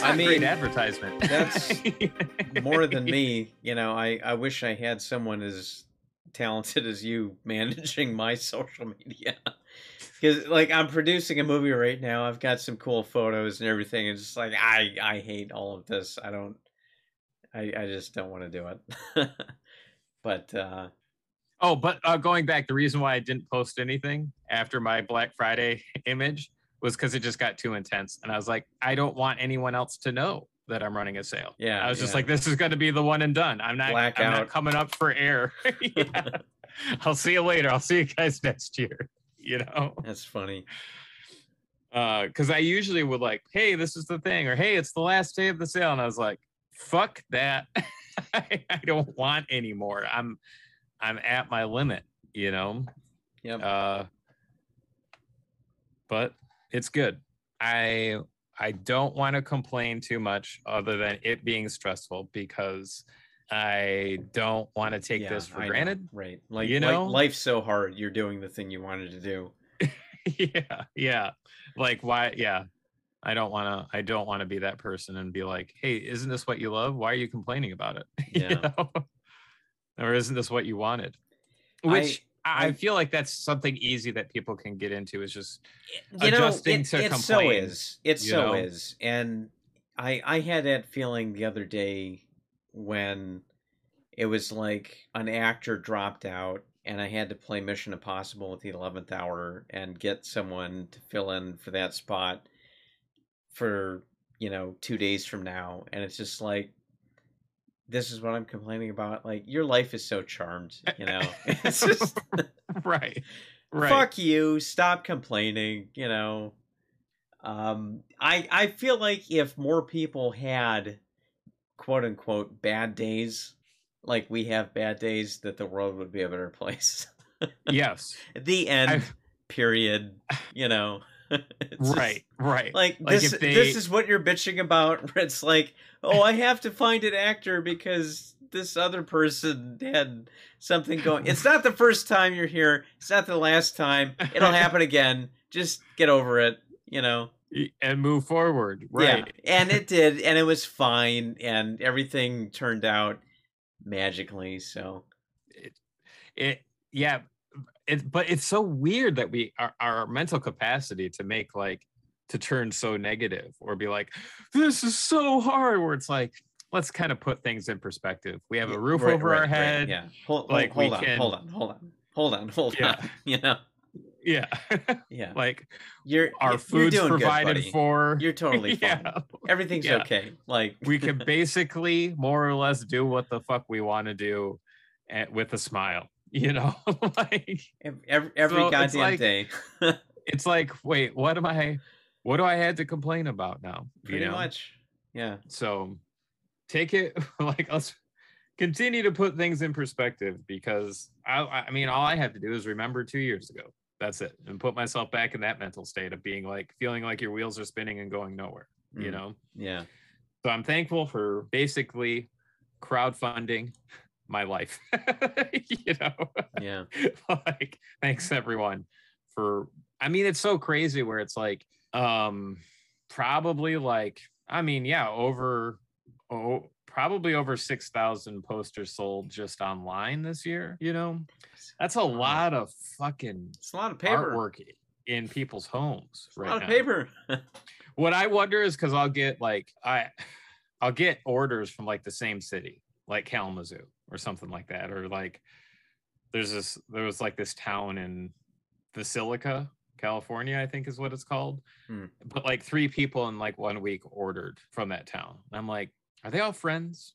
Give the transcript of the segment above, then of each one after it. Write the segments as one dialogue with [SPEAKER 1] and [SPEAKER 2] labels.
[SPEAKER 1] That's
[SPEAKER 2] I mean,
[SPEAKER 1] great advertisement.
[SPEAKER 2] that's more than me. You know, I I wish I had someone as talented as you managing my social media. Because like I'm producing a movie right now, I've got some cool photos and everything. It's just like I I hate all of this. I don't. I I just don't want to do it. but uh
[SPEAKER 1] Oh, but uh, going back, the reason why I didn't post anything after my Black Friday image was because it just got too intense, and I was like, I don't want anyone else to know that I'm running a sale.
[SPEAKER 2] yeah,
[SPEAKER 1] I was just like, this is going to be the one and done. I'm not, I'm not coming up for air. I'll see you later. I'll see you guys next year. You know,
[SPEAKER 2] that's funny.
[SPEAKER 1] because I usually would like, hey, this is the thing, or hey, it's the last day of the sale, and I was like, fuck that. I, I don't want anymore. I'm, I'm at my limit. You know.
[SPEAKER 2] Yep.
[SPEAKER 1] Uh, but it's good. I I don't want to complain too much, other than it being stressful, because I don't want to take
[SPEAKER 2] Yeah,
[SPEAKER 1] this for
[SPEAKER 2] I know,
[SPEAKER 1] granted.
[SPEAKER 2] right? Like
[SPEAKER 1] You
[SPEAKER 2] like,
[SPEAKER 1] know?
[SPEAKER 2] life's so hard. You're doing the thing you wanted to do.
[SPEAKER 1] yeah, yeah. Like why? Yeah, I don't want to. I don't want to be that person and be like, "Hey, isn't this what you love? Why are you complaining about it?" You
[SPEAKER 2] Yeah.
[SPEAKER 1] know? or isn't this what you wanted? Which I, I
[SPEAKER 2] I-
[SPEAKER 1] feel like that's something easy that people can get into. Is just
[SPEAKER 2] you
[SPEAKER 1] adjusting
[SPEAKER 2] know,
[SPEAKER 1] to
[SPEAKER 2] it, it so is. It so
[SPEAKER 1] know?
[SPEAKER 2] is. And I I had that feeling the other day when it was like an actor dropped out and I had to play Mission Impossible at the eleventh hour and get someone to fill in for that spot for you know two days from now, and it's just like. This is what I'm complaining about. Like your life is so charmed, you know. It's just
[SPEAKER 1] right, right.
[SPEAKER 2] fuck you stop complaining you know um i i feel like if more people had quote unquote bad days like we have bad days that the world would be a better place
[SPEAKER 1] Yes,
[SPEAKER 2] the end
[SPEAKER 1] I've-
[SPEAKER 2] period you know It's just-
[SPEAKER 1] right, right.
[SPEAKER 2] like,
[SPEAKER 1] Like,
[SPEAKER 2] this
[SPEAKER 1] they-
[SPEAKER 2] this is what you're bitching about where it's like oh i have to find an actor because this other person had something going it's not the first time you're here it's not the last time it'll happen again just get over it you know
[SPEAKER 1] and move forward. Right.
[SPEAKER 2] yeah and it did and it was fine and everything turned out magically so
[SPEAKER 1] it, It, yeah. It, but it's so weird that we our, our mental capacity to make like to turn so negative or be like, this is so hard. Where it's like, let's kind of put things in perspective. We have a roof
[SPEAKER 2] Right,
[SPEAKER 1] over
[SPEAKER 2] right,
[SPEAKER 1] our
[SPEAKER 2] right,
[SPEAKER 1] head.
[SPEAKER 2] yeah hold,
[SPEAKER 1] like,
[SPEAKER 2] hold,
[SPEAKER 1] we
[SPEAKER 2] hold on
[SPEAKER 1] can-
[SPEAKER 2] hold on hold on hold on hold
[SPEAKER 1] Yeah.
[SPEAKER 2] on you know
[SPEAKER 1] Yeah.
[SPEAKER 2] yeah
[SPEAKER 1] like
[SPEAKER 2] you're
[SPEAKER 1] our
[SPEAKER 2] you're
[SPEAKER 1] food's
[SPEAKER 2] good,
[SPEAKER 1] provided
[SPEAKER 2] buddy.
[SPEAKER 1] for.
[SPEAKER 2] you're totally fine
[SPEAKER 1] yeah.
[SPEAKER 2] everything's
[SPEAKER 1] Yeah.
[SPEAKER 2] okay like
[SPEAKER 1] we can basically more or less do what the fuck we want to do and, with a smile you know like
[SPEAKER 2] every, every
[SPEAKER 1] So it's
[SPEAKER 2] goddamn
[SPEAKER 1] like-
[SPEAKER 2] day.
[SPEAKER 1] it's like wait what am i what do i have to complain about now
[SPEAKER 2] pretty
[SPEAKER 1] you know?
[SPEAKER 2] much yeah.
[SPEAKER 1] So take it like let's continue to put things in perspective because i i mean all i have to do is remember two years ago. That's it and put myself back in that mental state of being like feeling like your wheels are spinning and going nowhere you
[SPEAKER 2] Mm.
[SPEAKER 1] know?
[SPEAKER 2] yeah.
[SPEAKER 1] So I'm thankful for basically crowdfunding my life. you know,
[SPEAKER 2] yeah
[SPEAKER 1] like thanks everyone for I mean it's so crazy where it's like um probably like I mean yeah, over oh probably over 6,000 posters sold just online this year, you know. That's a lot of fucking
[SPEAKER 2] it's a lot of paper
[SPEAKER 1] artwork in people's homes
[SPEAKER 2] a
[SPEAKER 1] right
[SPEAKER 2] lot
[SPEAKER 1] now.
[SPEAKER 2] of paper
[SPEAKER 1] What I wonder is because I'll get like I, I'll get orders from like the same city, like Kalamazoo or something like that, or like there's this there was like this town in Basilica, California, I think is what it's called.
[SPEAKER 2] Hmm.
[SPEAKER 1] But like three people in like one week ordered from that town. And I'm like, are they all friends?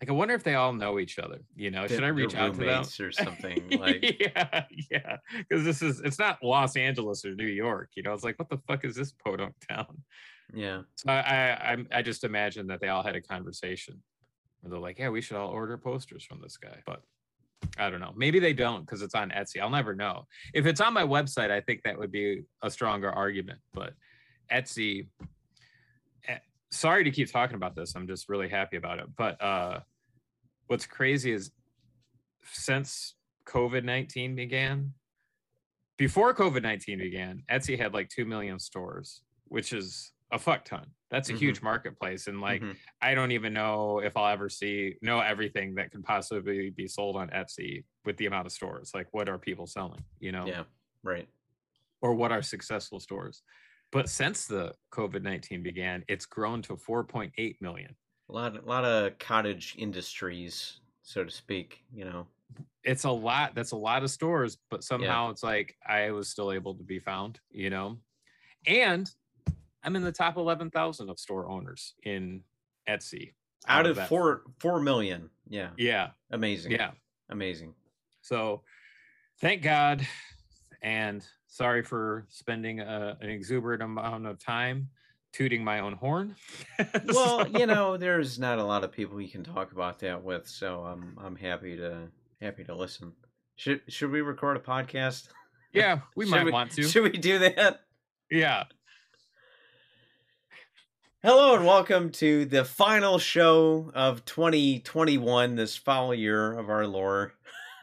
[SPEAKER 1] Like I wonder if they all know each other. You know, should I reach out to them?
[SPEAKER 2] or something like
[SPEAKER 1] yeah, yeah. Because this is it's not Los Angeles or New York. You know, it's like what the fuck is this podunk town?
[SPEAKER 2] yeah
[SPEAKER 1] So I, I I just imagine that they all had a conversation where they're like, yeah, we should all order posters from this guy. But I don't know. Maybe they don't because it's on Etsy. I'll never know. If it's on my website, I think that would be a stronger argument. But Etsy, eh, sorry to keep talking about this. I'm just really happy about it. But uh, what's crazy is since COVID 19 began, before COVID 19 began, Etsy had like 2 million stores, which is a fuck ton. That's a
[SPEAKER 2] Mhm.
[SPEAKER 1] huge marketplace. And like,
[SPEAKER 2] Mhm.
[SPEAKER 1] I don't even know if I'll ever see know everything that could possibly be sold on Etsy with the amount of stores. Like, what are people selling? You know,
[SPEAKER 2] yeah, right.
[SPEAKER 1] or what are successful stores? But since the COVID nineteen began, it's grown to four point eight million.
[SPEAKER 2] A lot, a lot of cottage industries, so to speak. You know,
[SPEAKER 1] It's a lot. That's a lot of stores, but somehow it's like I was still able to be found. You know, and I'm in the top eleven thousand of store owners in Etsy.
[SPEAKER 2] out of
[SPEAKER 1] that-
[SPEAKER 2] four four million. Yeah,
[SPEAKER 1] Yeah,
[SPEAKER 2] amazing.
[SPEAKER 1] yeah.
[SPEAKER 2] amazing.
[SPEAKER 1] So thank God. And sorry for spending a, an exuberant amount of time tooting my own horn.
[SPEAKER 2] Well,
[SPEAKER 1] So-
[SPEAKER 2] you know, there's not a lot of people you can talk about that with, so I'm I'm happy to happy to listen. Should should we record a podcast?
[SPEAKER 1] yeah, we might want to.
[SPEAKER 2] Should we do that?
[SPEAKER 1] Yeah.
[SPEAKER 2] Hello and welcome to the final show of 2021, this foul year of our lore.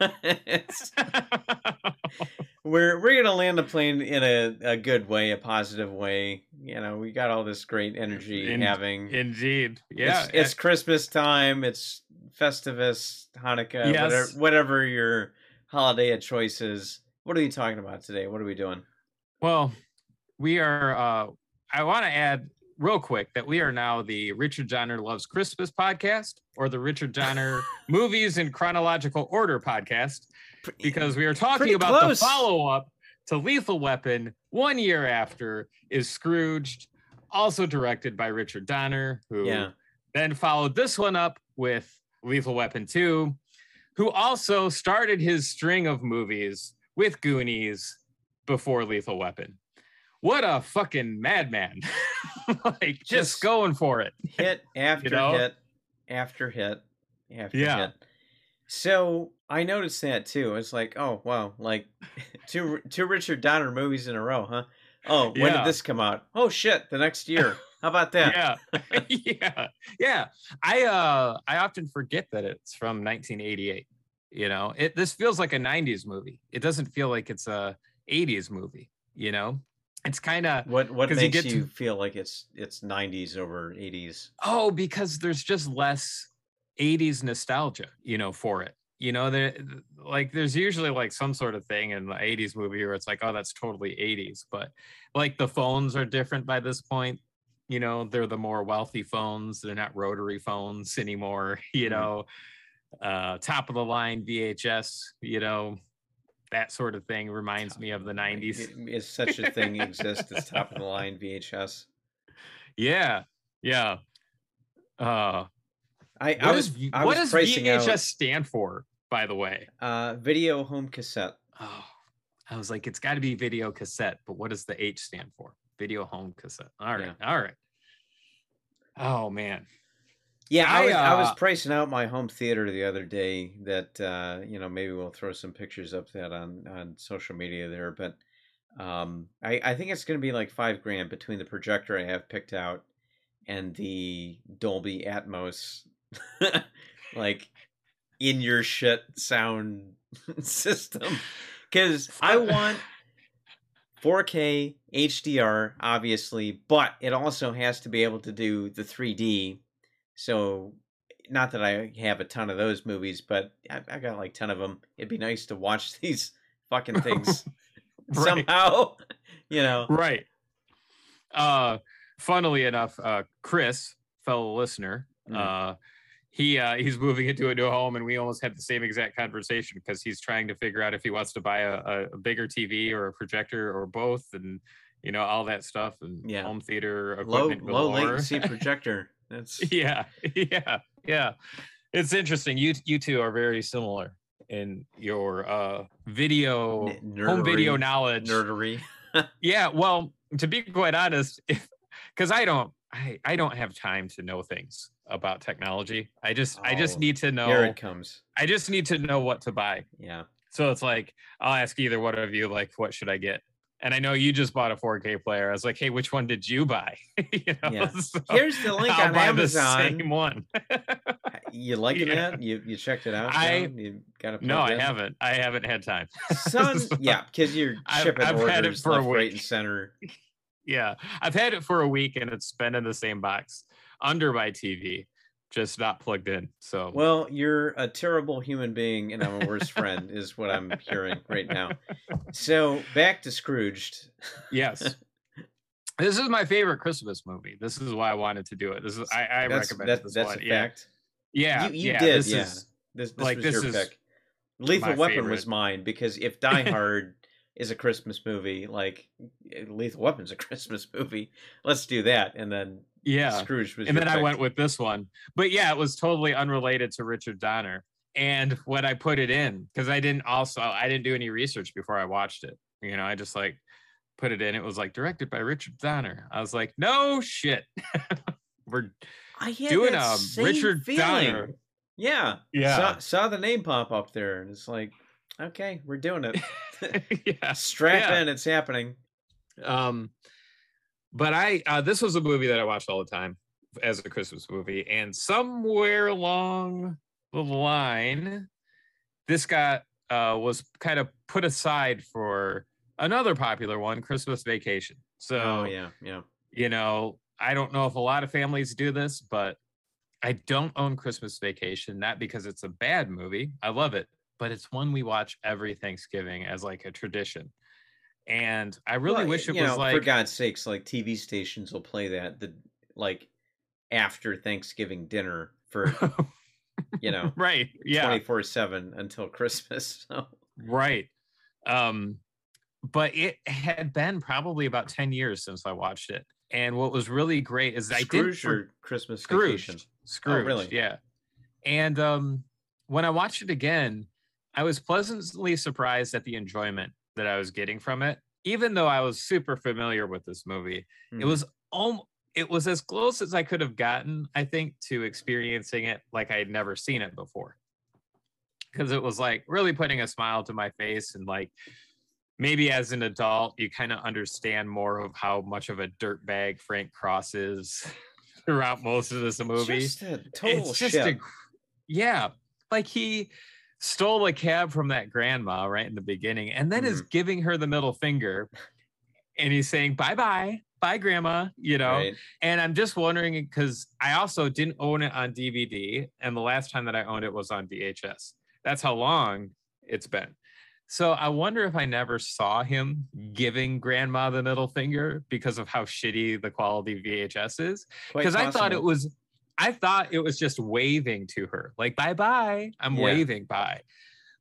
[SPEAKER 2] We're we're gonna land the plane in a, a good way, a positive way. You know, we got all this great energy
[SPEAKER 1] In-
[SPEAKER 2] having.
[SPEAKER 1] Indeed. Yeah.
[SPEAKER 2] it's, it's Christmas time. It's Festivus, Hanukkah,
[SPEAKER 1] Yes.
[SPEAKER 2] whatever, whatever your holiday of choice is. What are you talking about today? What are we doing?
[SPEAKER 1] well, we are uh I want to add real quick that we are now the Richard Donner Loves Christmas podcast or the Richard Donner Movies in Chronological Order podcast. because we are talking
[SPEAKER 2] Pretty
[SPEAKER 1] about
[SPEAKER 2] close.
[SPEAKER 1] the follow-up to Lethal Weapon one year after is Scrooged, also directed by Richard Donner, who
[SPEAKER 2] yeah,
[SPEAKER 1] then followed this one up with Lethal Weapon 2, who also started his string of movies with Goonies before Lethal Weapon. What a fucking madman. like just,
[SPEAKER 2] Just-
[SPEAKER 1] going for it.
[SPEAKER 2] hit after
[SPEAKER 1] know?
[SPEAKER 2] hit after hit after
[SPEAKER 1] Yeah.
[SPEAKER 2] hit. So I noticed that too. It's like, oh wow, like two two Richard Donner movies in a row, huh? Oh, when
[SPEAKER 1] Yeah.
[SPEAKER 2] did this come out? Oh shit, the next year. How about that?
[SPEAKER 1] yeah yeah yeah i uh i often forget that it's from 1988 you know it this feels like a 90s movie it doesn't feel like it's a 80s movie you know it's kind of
[SPEAKER 2] What what
[SPEAKER 1] 'Cause you
[SPEAKER 2] makes
[SPEAKER 1] get
[SPEAKER 2] you
[SPEAKER 1] to-
[SPEAKER 2] feel like it's it's 90s over 80s?
[SPEAKER 1] oh because there's just less 80s nostalgia you know for it. You know there like there's usually like some sort of thing in the 80s movie where it's like oh that's totally 80s but like the phones are different by this point. You know they're the more wealthy phones. They're not rotary phones anymore you
[SPEAKER 2] Mhm.
[SPEAKER 1] know. Uh top of the line vhs you know that sort of thing reminds me of the 90s
[SPEAKER 2] Is such a thing exist as top of the line VHS?
[SPEAKER 1] yeah yeah uh
[SPEAKER 2] I, I was
[SPEAKER 1] does-
[SPEAKER 2] I
[SPEAKER 1] what
[SPEAKER 2] was
[SPEAKER 1] does vhs
[SPEAKER 2] out
[SPEAKER 1] stand for by the way
[SPEAKER 2] uh, video home cassette.
[SPEAKER 1] Oh, I was like, it's got to be video cassette, but what does the H stand for? Video home cassette. All right, all right. Oh man,
[SPEAKER 2] Yeah, I,
[SPEAKER 1] I,
[SPEAKER 2] was, I was
[SPEAKER 1] uh,
[SPEAKER 2] pricing out my home theater the other day. That uh, you know, maybe we'll throw some pictures up that on on social media there. But um, I I think it's going to be like five grand between the projector I have picked out and the Dolby Atmos, like in your shit sound system. Because I want 4K HDR, obviously, but it also has to be able to do the 3D. So, not that I have a ton of those movies, but I, I got like 10 of them. It'd be nice to watch these fucking things
[SPEAKER 1] right,
[SPEAKER 2] somehow, you know.
[SPEAKER 1] right. Uh, funnily enough, uh, Chris, fellow listener,
[SPEAKER 2] Mm.
[SPEAKER 1] uh, he uh, he's moving into a new home, and we almost had the same exact conversation because he's trying to figure out if he wants to buy a, a, bigger TV or a projector or both, and you know all that stuff and
[SPEAKER 2] Yeah.
[SPEAKER 1] home theater equipment
[SPEAKER 2] low
[SPEAKER 1] galore.
[SPEAKER 2] latency projector. That's
[SPEAKER 1] yeah yeah yeah it's interesting you you two are very similar in your uh video
[SPEAKER 2] N-
[SPEAKER 1] home video knowledge
[SPEAKER 2] nerdery.
[SPEAKER 1] yeah well to be quite honest because i don't I, I don't have time to know things about technology i just i just
[SPEAKER 2] Oh,
[SPEAKER 1] need to know.
[SPEAKER 2] Here it comes.
[SPEAKER 1] i just need to know what to buy
[SPEAKER 2] Yeah.
[SPEAKER 1] so it's like i'll ask either one of you like what should i get and i know you just bought a 4k player i was like hey which one did you buy you know
[SPEAKER 2] Yeah.
[SPEAKER 1] so
[SPEAKER 2] Here's the link
[SPEAKER 1] I'll
[SPEAKER 2] on Amazon.
[SPEAKER 1] the same one
[SPEAKER 2] You liking
[SPEAKER 1] Yeah.
[SPEAKER 2] that? You you checked it out?
[SPEAKER 1] I-
[SPEAKER 2] you got.
[SPEAKER 1] No, I haven't. I haven't had time.
[SPEAKER 2] Son,
[SPEAKER 1] So,
[SPEAKER 2] yeah, because you're
[SPEAKER 1] I've-
[SPEAKER 2] shipping
[SPEAKER 1] I've had it
[SPEAKER 2] orders
[SPEAKER 1] for a
[SPEAKER 2] left, right, and center.
[SPEAKER 1] yeah. I've had it for a week and it's been in the same box under my TV, just not plugged in. So
[SPEAKER 2] Well, you're a terrible human being and I'm a worse friend, is what I'm hearing right now. So back to Scrooged.
[SPEAKER 1] yes. This is my favorite Christmas movie. This is why I wanted to do it. This is I, I
[SPEAKER 2] That's,
[SPEAKER 1] recommend
[SPEAKER 2] that,
[SPEAKER 1] this
[SPEAKER 2] that's
[SPEAKER 1] one.
[SPEAKER 2] a
[SPEAKER 1] Yeah.
[SPEAKER 2] fact.
[SPEAKER 1] Yeah.
[SPEAKER 2] You, you
[SPEAKER 1] yeah,
[SPEAKER 2] did,
[SPEAKER 1] this
[SPEAKER 2] yeah.
[SPEAKER 1] is-
[SPEAKER 2] this, this
[SPEAKER 1] like,
[SPEAKER 2] was
[SPEAKER 1] this
[SPEAKER 2] your
[SPEAKER 1] is
[SPEAKER 2] pick. Lethal Weapon was mine because if Die Hard is a Christmas movie, like Lethal Weapon's a Christmas movie, let's do that. And then
[SPEAKER 1] yeah.
[SPEAKER 2] Scrooge was
[SPEAKER 1] and
[SPEAKER 2] your
[SPEAKER 1] then I went with this one. But yeah, it was totally unrelated to Richard Donner. And when I put it in, because I didn't also I didn't do any research before I watched it. You know, I just like put it in. It was like directed by Richard Donner. I was like, no shit. We're
[SPEAKER 2] I had
[SPEAKER 1] doing a Richard
[SPEAKER 2] feeling.
[SPEAKER 1] Donner.
[SPEAKER 2] Yeah.
[SPEAKER 1] Yeah.
[SPEAKER 2] Saw, saw the name pop up there, and it's like, okay, we're doing it.
[SPEAKER 1] yeah.
[SPEAKER 2] Strap
[SPEAKER 1] Yeah.
[SPEAKER 2] in, it's happening.
[SPEAKER 1] Um, but I uh, this was a movie that I watched all the time as a Christmas movie, and somewhere along the line, this got uh, was kind of put aside for another popular one, Christmas Vacation. So
[SPEAKER 2] Oh yeah, yeah.
[SPEAKER 1] you know, I don't know if a lot of families do this, but I don't own Christmas Vacation, not because it's a bad movie. I love it, but it's one we watch every Thanksgiving as like a tradition. And I really
[SPEAKER 2] Well,
[SPEAKER 1] wish it was
[SPEAKER 2] know,
[SPEAKER 1] like
[SPEAKER 2] for God's sakes, like TV stations will play that the like after Thanksgiving dinner for you know
[SPEAKER 1] right. Yeah.
[SPEAKER 2] twenty four seven until Christmas. So
[SPEAKER 1] Right. Um, but it had been probably about 10 years since I watched it. And what was really great is I did
[SPEAKER 2] Scrooge
[SPEAKER 1] for-
[SPEAKER 2] or Christmas Vacation.
[SPEAKER 1] Scrooged. Scrooge.
[SPEAKER 2] really?
[SPEAKER 1] Yeah. And um, when I watched it again, I was pleasantly surprised at the enjoyment that I was getting from it. Even though I was super familiar with this movie, it
[SPEAKER 2] Mhm.
[SPEAKER 1] was um, it was as close as I could have gotten, I think, to experiencing it like I had never seen it before. Because it was like really putting a smile to my face and like maybe as an adult you kind of understand more of how much of a dirtbag Frank Cross is throughout most of this movie.
[SPEAKER 2] Just a total
[SPEAKER 1] it's just a yeah, like he stole a cab from that grandma right in the beginning and then is mm-hmm. giving her the middle finger and he's saying bye bye bye grandma you know?
[SPEAKER 2] Right?
[SPEAKER 1] and i'm just wondering because i also didn't own it on dvd and the last time that i owned it was on vhs that's how long it's been. So i wonder if i never saw him giving grandma the middle finger because of how shitty the quality vhs is because i thought it was i thought it was just waving to her like bye bye i'm
[SPEAKER 2] Yeah.
[SPEAKER 1] waving bye.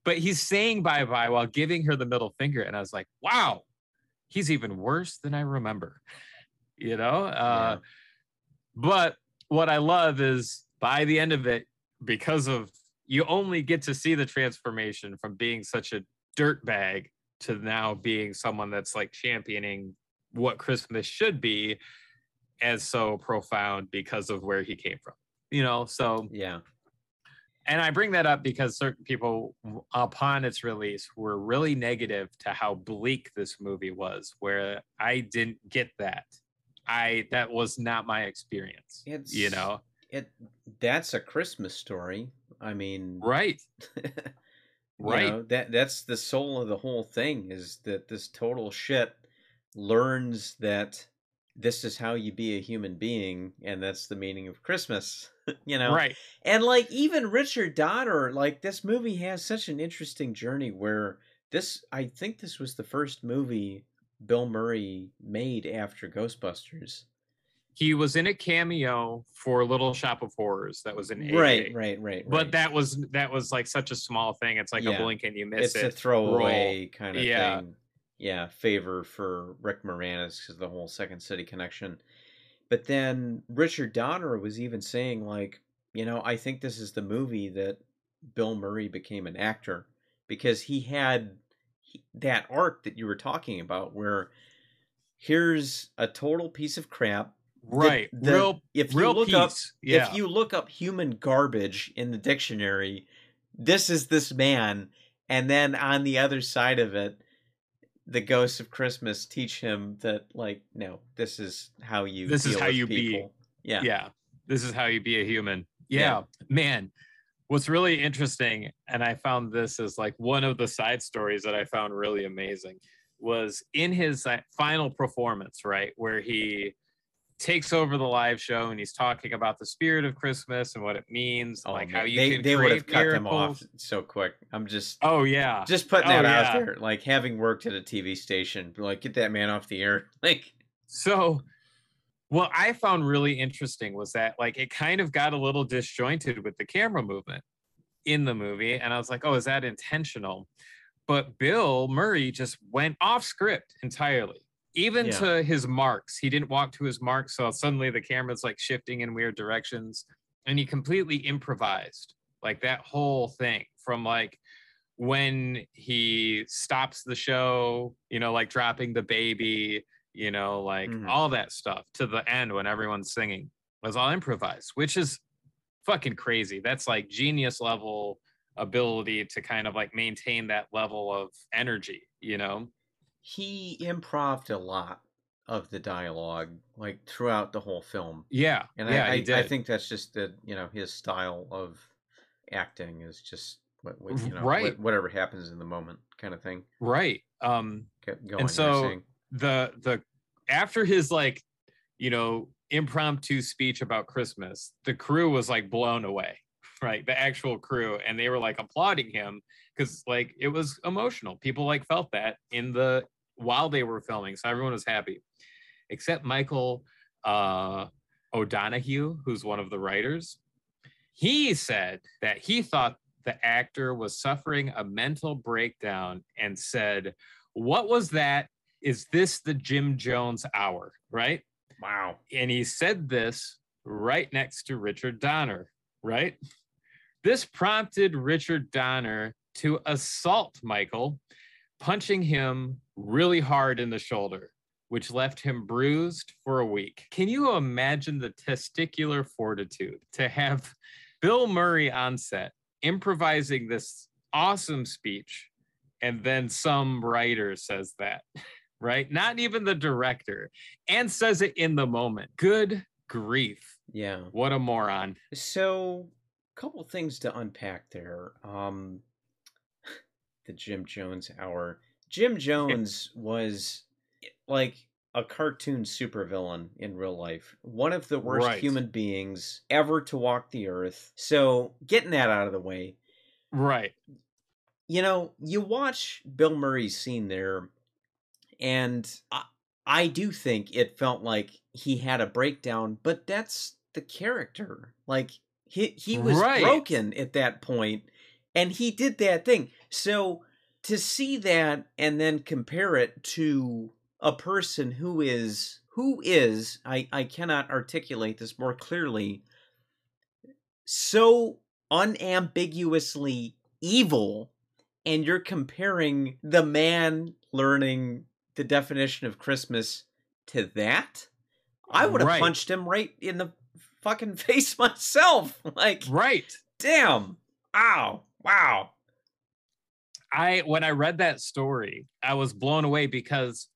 [SPEAKER 1] But he's saying bye bye while giving her the middle finger and i was like wow he's even worse than i remember you know? Uh but what i love is by the end of it because of you only get to see the transformation from being such a dirt bag to now being someone that's like championing what christmas should be as so profound because of where he came from you know so
[SPEAKER 2] yeah.
[SPEAKER 1] and I bring that up because certain people, upon its release, were really negative to how bleak this movie was. Where I didn't get that. I that was not my experience.
[SPEAKER 2] It's
[SPEAKER 1] you know,
[SPEAKER 2] it that's a Christmas story. I mean,
[SPEAKER 1] right, right,
[SPEAKER 2] know, that that's the soul of the whole thing is that this total shit learns that this is how you be a human being and that's the meaning of Christmas. you know,
[SPEAKER 1] right.
[SPEAKER 2] And like even Richard Donner, like this movie has such an interesting journey where this I think this was the first movie Bill Murray made after Ghostbusters.
[SPEAKER 1] He was in a cameo for Little Shop of Horrors. That was an
[SPEAKER 2] Right,
[SPEAKER 1] AA.
[SPEAKER 2] right, right,
[SPEAKER 1] But that was that was like such a small thing. It's like
[SPEAKER 2] Yeah.
[SPEAKER 1] a blink and you miss it.
[SPEAKER 2] it's a throwaway kind of
[SPEAKER 1] Yeah.
[SPEAKER 2] thing. Yeah, favor for Rick Moranis because the whole Second City connection. But then Richard Donner was even saying like, you know, I think this is the movie that Bill Murray became an actor because he had that arc that you were talking about where here's a total piece of crap
[SPEAKER 1] right.
[SPEAKER 2] the-
[SPEAKER 1] real
[SPEAKER 2] if you
[SPEAKER 1] real
[SPEAKER 2] look
[SPEAKER 1] peace.
[SPEAKER 2] up
[SPEAKER 1] yeah.
[SPEAKER 2] if you look up human garbage in the dictionary, this is this man. And then on the other side of it, the ghosts of Christmas teach him that, like, no, this is how you.
[SPEAKER 1] This is how you be.
[SPEAKER 2] Yeah.
[SPEAKER 1] yeah this is how you be a human yeah,
[SPEAKER 2] Yeah.
[SPEAKER 1] man what's really interesting and i found this as like one of the side stories that i found really amazing was in his final performance, right, where he takes over the live show and he's talking about the spirit of Christmas and what it means,
[SPEAKER 2] Oh,
[SPEAKER 1] like
[SPEAKER 2] man,
[SPEAKER 1] how you
[SPEAKER 2] they
[SPEAKER 1] can
[SPEAKER 2] they would have cut them off
[SPEAKER 1] miracles.
[SPEAKER 2] so quick. I'm just
[SPEAKER 1] Oh yeah,
[SPEAKER 2] just putting
[SPEAKER 1] Oh,
[SPEAKER 2] that out
[SPEAKER 1] yeah.
[SPEAKER 2] there. Like having worked at a TV station, like get that man off the air. Like
[SPEAKER 1] So, what I found really interesting was that like it kind of got a little disjointed with the camera movement in the movie, and I was like, oh, is that intentional? But Bill Murray just went off script entirely, even
[SPEAKER 2] Yeah.
[SPEAKER 1] to his marks. He didn't walk to his marks, so suddenly the camera's like shifting in weird directions, and he completely improvised like that whole thing from like when he stops the show, you know, like dropping the baby, you know, like
[SPEAKER 2] Mhm.
[SPEAKER 1] all that stuff to the end when everyone's singing was all improvised, which is fucking crazy. That's like genius level ability to kind of like maintain that level of energy, you know?
[SPEAKER 2] He improved a lot of the dialogue, like throughout the whole film.
[SPEAKER 1] Yeah.
[SPEAKER 2] And
[SPEAKER 1] yeah,
[SPEAKER 2] I, I. I think that's just that you know his style of acting is just what, what you know
[SPEAKER 1] Right.
[SPEAKER 2] what, whatever happens in the moment kind of thing.
[SPEAKER 1] right. Um
[SPEAKER 2] Get going. were
[SPEAKER 1] so- the the after his like you know impromptu speech about christmas the crew was like blown away right the actual crew and they were like applauding him because like it was emotional people like felt that in the while they were filming so everyone was happy except michael uh o'donoghue who's one of the writers he said that he thought the actor was suffering a mental breakdown and said what was that is this the Jim Jones hour, right?
[SPEAKER 2] wow.
[SPEAKER 1] And he said this right next to Richard Donner, right? This prompted Richard Donner to assault Michael, punching him really hard in the shoulder, which left him bruised for a week. Can you imagine the testicular fortitude to have Bill Murray on set improvising this awesome speech and then some writer says that, right? Not even the director, and says it in the moment. Good grief.
[SPEAKER 2] Yeah.
[SPEAKER 1] What a moron.
[SPEAKER 2] So, a couple things to unpack there. Um, the Jim Jones hour. Jim Jones was eh, like a cartoon supervillain in real life. One of the worst
[SPEAKER 1] Right.
[SPEAKER 2] human beings ever to walk the earth. So, getting that out of the way,
[SPEAKER 1] Right.
[SPEAKER 2] you know, you watch Bill Murray's scene there, and I, I do think it felt like he had a breakdown, but that's the character. Like he he was
[SPEAKER 1] Right.
[SPEAKER 2] broken at that point, and he did that thing. So to see that and then compare it to a person who is who is I I cannot articulate this more clearly. So unambiguously evil and you're comparing the man learning the definition of Christmas to that, I would have
[SPEAKER 1] Right.
[SPEAKER 2] punched him right in the fucking face myself. Like,
[SPEAKER 1] Right.
[SPEAKER 2] damn. Ow. Wow.
[SPEAKER 1] I when I read that story, I was blown away because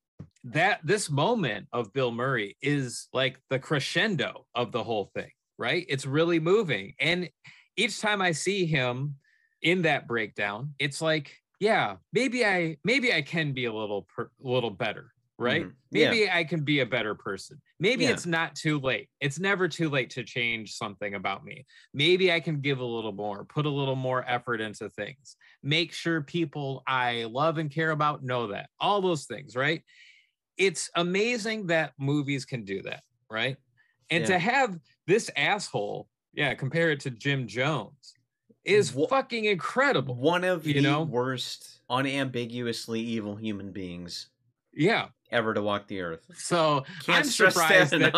[SPEAKER 1] that this moment of Bill Murray is like the crescendo of the whole thing, right? It's really moving. And each time I see him in that breakdown, it's like, yeah, maybe I maybe I can be a little per, little better, right?
[SPEAKER 2] Mhm. Yeah.
[SPEAKER 1] Maybe I can be a better person. Maybe
[SPEAKER 2] Yeah.
[SPEAKER 1] it's not too late. It's never too late to change something about me. Maybe I can give a little more, put a little more effort into things, make sure people I love and care about know that. All those things, right? It's amazing that movies can do that, right? And
[SPEAKER 2] Yeah.
[SPEAKER 1] to have this asshole, yeah, compare it to Jim Jones is fucking incredible.
[SPEAKER 2] One of
[SPEAKER 1] You
[SPEAKER 2] the
[SPEAKER 1] know?
[SPEAKER 2] worst, unambiguously evil human beings
[SPEAKER 1] Yeah.
[SPEAKER 2] Ever to walk the earth.
[SPEAKER 1] So
[SPEAKER 2] Can't
[SPEAKER 1] I'm surprised
[SPEAKER 2] that.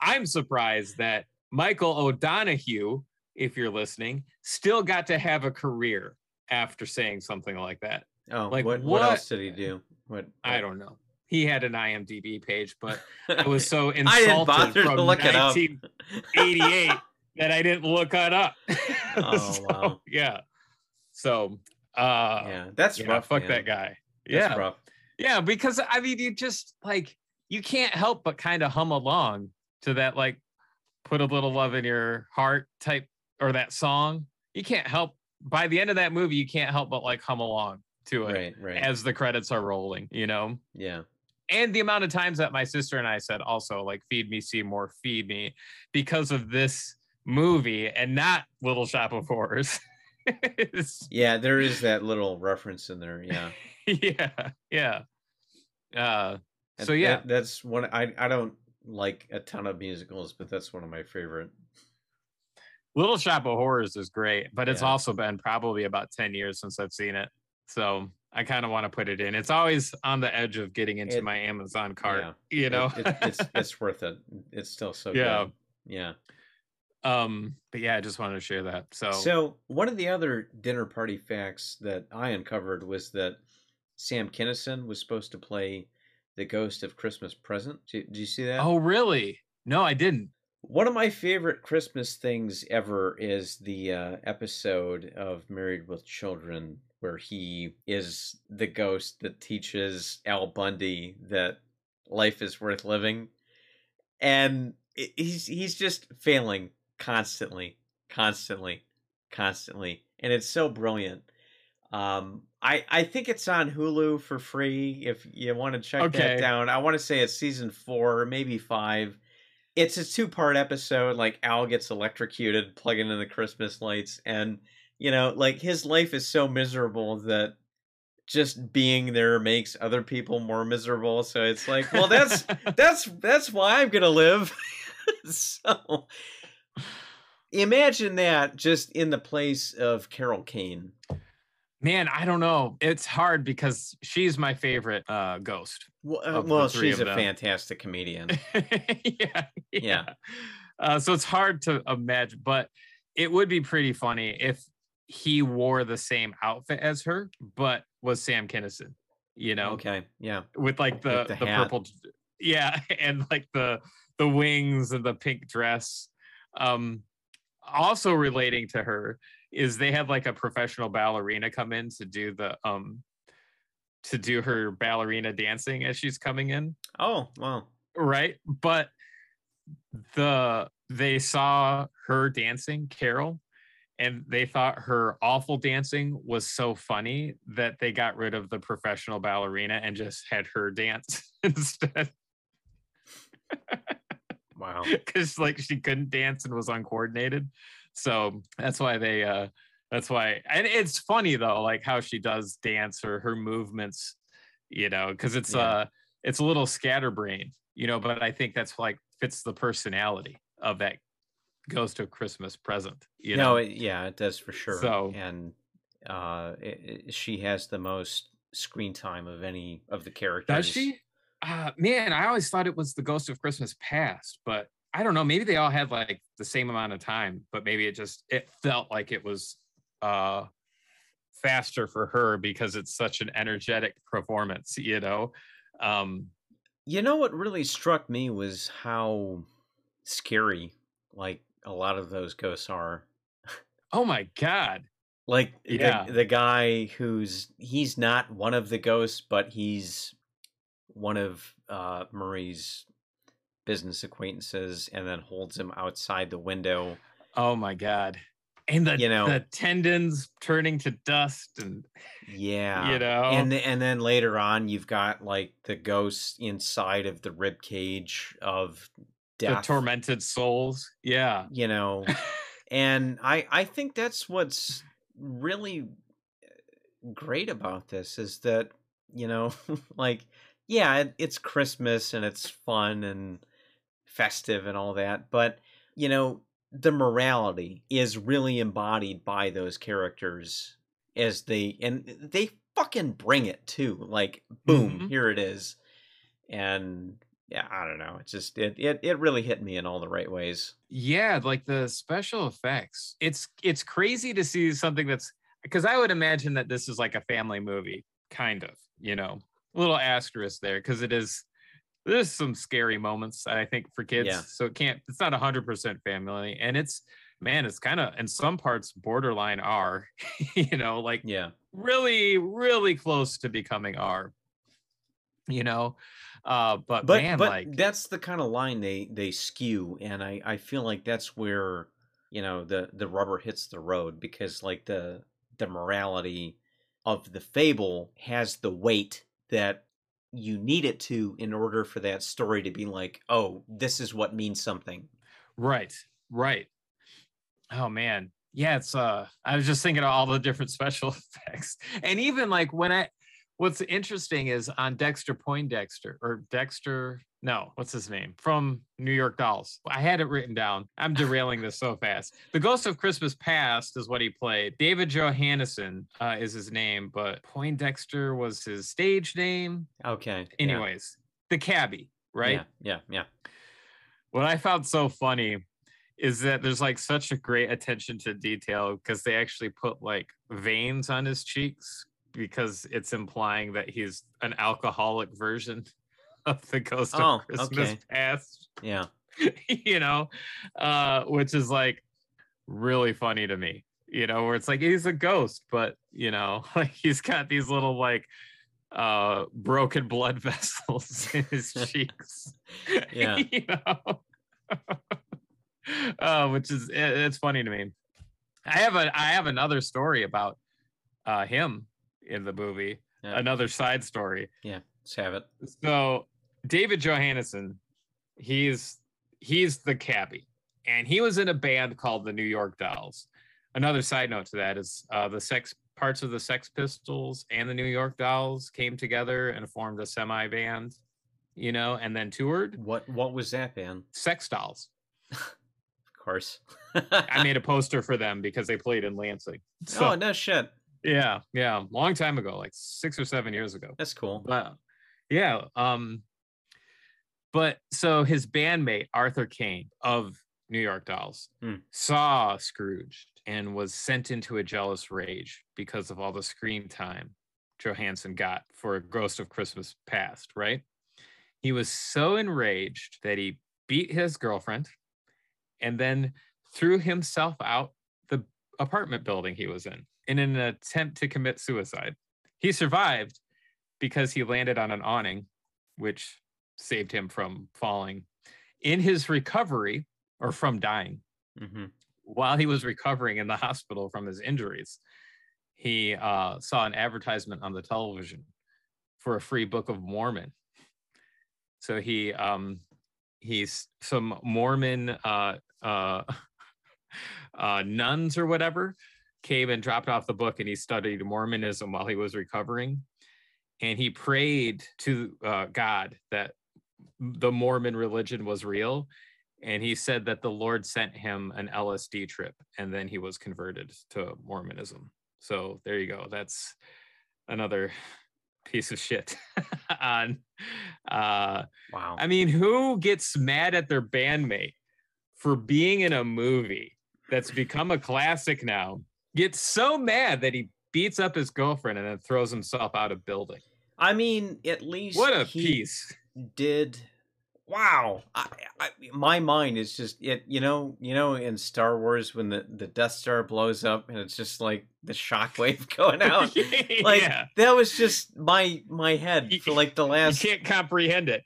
[SPEAKER 1] I'm surprised that Michael O'Donoghue, if you're listening, still got to have a career after saying something like that.
[SPEAKER 2] Oh,
[SPEAKER 1] like,
[SPEAKER 2] what, what
[SPEAKER 1] what-
[SPEAKER 2] else did he do? What,
[SPEAKER 1] I don't know. He had an IMDb page, but I was so insulted from
[SPEAKER 2] to look it up.
[SPEAKER 1] 1988 that I didn't look it up.
[SPEAKER 2] Oh,
[SPEAKER 1] So,
[SPEAKER 2] wow.
[SPEAKER 1] Yeah. So, uh,
[SPEAKER 2] yeah, that's
[SPEAKER 1] yeah,
[SPEAKER 2] rough.
[SPEAKER 1] fuck
[SPEAKER 2] man.
[SPEAKER 1] that guy.
[SPEAKER 2] That's
[SPEAKER 1] yeah.
[SPEAKER 2] rough.
[SPEAKER 1] Yeah, because I mean, you just like you can't help but kind of hum along to that, like put a little love in your heart type or that song. You can't help by the end of that movie, you can't help but like hum along to it
[SPEAKER 2] Right, right.
[SPEAKER 1] as the credits are rolling, you know?
[SPEAKER 2] yeah.
[SPEAKER 1] And the amount of times that my sister and I said also, like, feed me, Seymour, feed me, because of this movie and not Little Shop of Horrors. It's-
[SPEAKER 2] Yeah, there is that little reference in there. Yeah.
[SPEAKER 1] yeah, yeah. Uh, so yeah,
[SPEAKER 2] that- that's one I I don't like a ton of musicals, but that's one of my favorite.
[SPEAKER 1] Little Shop of Horrors is great, but it's
[SPEAKER 2] Yeah.
[SPEAKER 1] also been probably about 10 years since I've seen it. So I kind of want to put it in. It's always on the edge of getting into
[SPEAKER 2] It-
[SPEAKER 1] my Amazon cart,
[SPEAKER 2] yeah.
[SPEAKER 1] you
[SPEAKER 2] It-
[SPEAKER 1] know?
[SPEAKER 2] it- it's it's worth it. It's still so
[SPEAKER 1] Yeah.
[SPEAKER 2] good. Yeah.
[SPEAKER 1] Um, but yeah, I just wanted to share that. So,
[SPEAKER 2] So one of the other dinner party facts that I uncovered was that Sam Kinison was supposed to play the ghost of Christmas Present. Did, did you see that?
[SPEAKER 1] oh, really? No, I didn't.
[SPEAKER 2] One of my favorite Christmas things ever is the uh, episode of Married with Children where he is the ghost that teaches Al Bundy that life is worth living, and he's he's just failing constantly, constantly, constantly, and it's so brilliant. Um, I I think it's on Hulu for free if you want to check
[SPEAKER 1] Okay.
[SPEAKER 2] that down. I want to say it's season four, maybe five it's a two part episode. Like Al gets electrocuted plugging in the Christmas lights, and you know, like his life is so miserable that just being there makes other people more miserable. So it's like, well, that's that's that's why I'm gonna live. so imagine that just in the place of Carol Kane.
[SPEAKER 1] Man, I don't know. It's hard because she's my favorite uh, ghost.
[SPEAKER 2] Well, uh, well she's a
[SPEAKER 1] them.
[SPEAKER 2] fantastic comedian.
[SPEAKER 1] yeah,
[SPEAKER 2] Yeah.
[SPEAKER 1] Uh, so it's hard to imagine, but it would be pretty funny if he wore the same outfit as her, but was Sam Kinison. You know,
[SPEAKER 2] Okay, yeah,
[SPEAKER 1] with like the
[SPEAKER 2] the
[SPEAKER 1] the, purple, yeah, and like the the wings and the pink dress. Um, also relating to her is they had like a professional ballerina come in to do the um to do her ballerina dancing as she's coming in.
[SPEAKER 2] Oh, well,
[SPEAKER 1] right? But the they saw her dancing carol and they thought her awful dancing was so funny that they got rid of the professional ballerina and just had her dance instead
[SPEAKER 2] wow.
[SPEAKER 1] because like she couldn't dance and was uncoordinated so that's why they uh that's why and it's funny though like how she does dance or her movements you know because it's
[SPEAKER 2] Yeah.
[SPEAKER 1] uh it's a little scatterbrained you know but i think that's like fits the personality of that goes to a christmas present you
[SPEAKER 2] no,
[SPEAKER 1] know
[SPEAKER 2] it, yeah, it does for sure.
[SPEAKER 1] So-
[SPEAKER 2] and uh, it, it- she has the most screen time of any of the characters.
[SPEAKER 1] does she uh man i always thought it was the ghost of christmas past but i don't know maybe they all had like the same amount of time but maybe it just it felt like it was uh faster for her because it's such an energetic performance you know um
[SPEAKER 2] You know what really struck me was how scary, like a lot of those ghosts are.
[SPEAKER 1] oh my god
[SPEAKER 2] Like
[SPEAKER 1] Yeah.
[SPEAKER 2] the, the guy who's he's not one of the ghosts, but he's one of uh, Murray's business acquaintances, and then holds him outside the window.
[SPEAKER 1] oh my god. And the
[SPEAKER 2] You know-
[SPEAKER 1] the tendons turning to dust and
[SPEAKER 2] Yeah,
[SPEAKER 1] you know?
[SPEAKER 2] And and then later on you've got like the ghosts inside of the rib cage of
[SPEAKER 1] the tormented souls. Yeah.
[SPEAKER 2] You know? And i i think that's what's really uh, great about this is that you know like yeah it, it's christmas and it's fun and festive and all that but you know the morality is really embodied by those characters as they and they fucking bring it too like boom
[SPEAKER 1] Mhm.
[SPEAKER 2] here it is. And yeah i don't know it just it, it it really hit me in all the right ways.
[SPEAKER 1] Yeah like the special effects it's it's crazy to see something that's because i would imagine that this is like a family movie kind of you know little asterisk there because it is there's some scary moments i think for kids.
[SPEAKER 2] Yeah.
[SPEAKER 1] so it can't it's not 100% family and it's man it's kind of in some parts borderline r you know like
[SPEAKER 2] yeah.
[SPEAKER 1] really really close to becoming r you know? Uh but,
[SPEAKER 2] but
[SPEAKER 1] man
[SPEAKER 2] but
[SPEAKER 1] like
[SPEAKER 2] that's the kind of line they they skew and i i feel like that's where you know the the rubber hits the road because like the the morality of the fable has the weight that you need it to in order for that story to be like, oh, this is what means something.
[SPEAKER 1] Right. Right. Oh man. Yeah, it's uh I was just thinking of all the different special effects. And even like when I what's interesting is on Dexter Poindexter or Dexter, no, what's his name from New York Dolls. I had it written down. I'm derailing this so fast. The Ghost of Christmas Past is what he played. David Johannesson uh, is his name, but Poindexter was his stage name.
[SPEAKER 2] Okay. yeah,
[SPEAKER 1] Anyways, the cabbie, right?
[SPEAKER 2] Yeah, Yeah. Yeah.
[SPEAKER 1] what I found so funny is that there's like such a great attention to detail because they actually put like veins on his cheeks because it's implying that he's an alcoholic version of the ghost
[SPEAKER 2] Oh,
[SPEAKER 1] of Christmas
[SPEAKER 2] okay.
[SPEAKER 1] past,
[SPEAKER 2] Yeah.
[SPEAKER 1] you know, uh, which is like really funny to me, you know, where it's like he's a ghost, but you know, like he's got these little like uh broken blood vessels in his cheeks
[SPEAKER 2] Yeah.
[SPEAKER 1] you know uh, which is it- it's funny to me i have a i have another story about uh him in the movie
[SPEAKER 2] Yeah.
[SPEAKER 1] another side story
[SPEAKER 2] Yeah. Let's have it.
[SPEAKER 1] so david johannesson he's he's the cabbie and he was in a band called the new york dolls another side note to that is uh the sex parts of the sex pistols and the new york dolls came together and formed a semi band you know and then toured
[SPEAKER 2] What What was that band?
[SPEAKER 1] sex dolls
[SPEAKER 2] Of course.
[SPEAKER 1] i made a poster for them because they played in lansing so
[SPEAKER 2] oh no shit.
[SPEAKER 1] Yeah yeah long time ago like six or seven years ago
[SPEAKER 2] That's cool.
[SPEAKER 1] But yeah, um, but so his bandmate Arthur Kane of New York Dolls
[SPEAKER 2] Hmm.
[SPEAKER 1] saw Scrooge and was sent into a jealous rage because of all the screen time Johansson got for A Ghost of Christmas Past. Right? He was so enraged that he beat his girlfriend and then threw himself out the apartment building he was in in an attempt to commit suicide. He survived because he landed on an awning, which saved him from falling. In his recovery, or from dying,
[SPEAKER 2] hmm
[SPEAKER 1] while he was recovering in the hospital from his injuries, he uh, saw an advertisement on the television for a free Book of Mormon. So he um, he's some Mormon uh, uh, uh, nuns or whatever came and dropped off the book, and he studied Mormonism while he was recovering, and he prayed to uh, God that the Mormon religion was real. And he said that the Lord sent him an LSD trip, and then he was converted to Mormonism. So there you go. That's another piece of shit on uh
[SPEAKER 2] Wow.
[SPEAKER 1] I mean, who gets mad at their bandmate for being in a movie that's become a classic now? Gets so mad that he beats up his girlfriend and then throws himself out of building.
[SPEAKER 2] I mean, at least
[SPEAKER 1] What a piece.
[SPEAKER 2] did. Wow, I, I, my mind is just it. You know, you know, in Star Wars when the the Death Star blows up and it's just like the shockwave going out. Like
[SPEAKER 1] yeah.
[SPEAKER 2] that was just my my head
[SPEAKER 1] You-
[SPEAKER 2] for like the
[SPEAKER 1] You
[SPEAKER 2] last
[SPEAKER 1] can't comprehend it.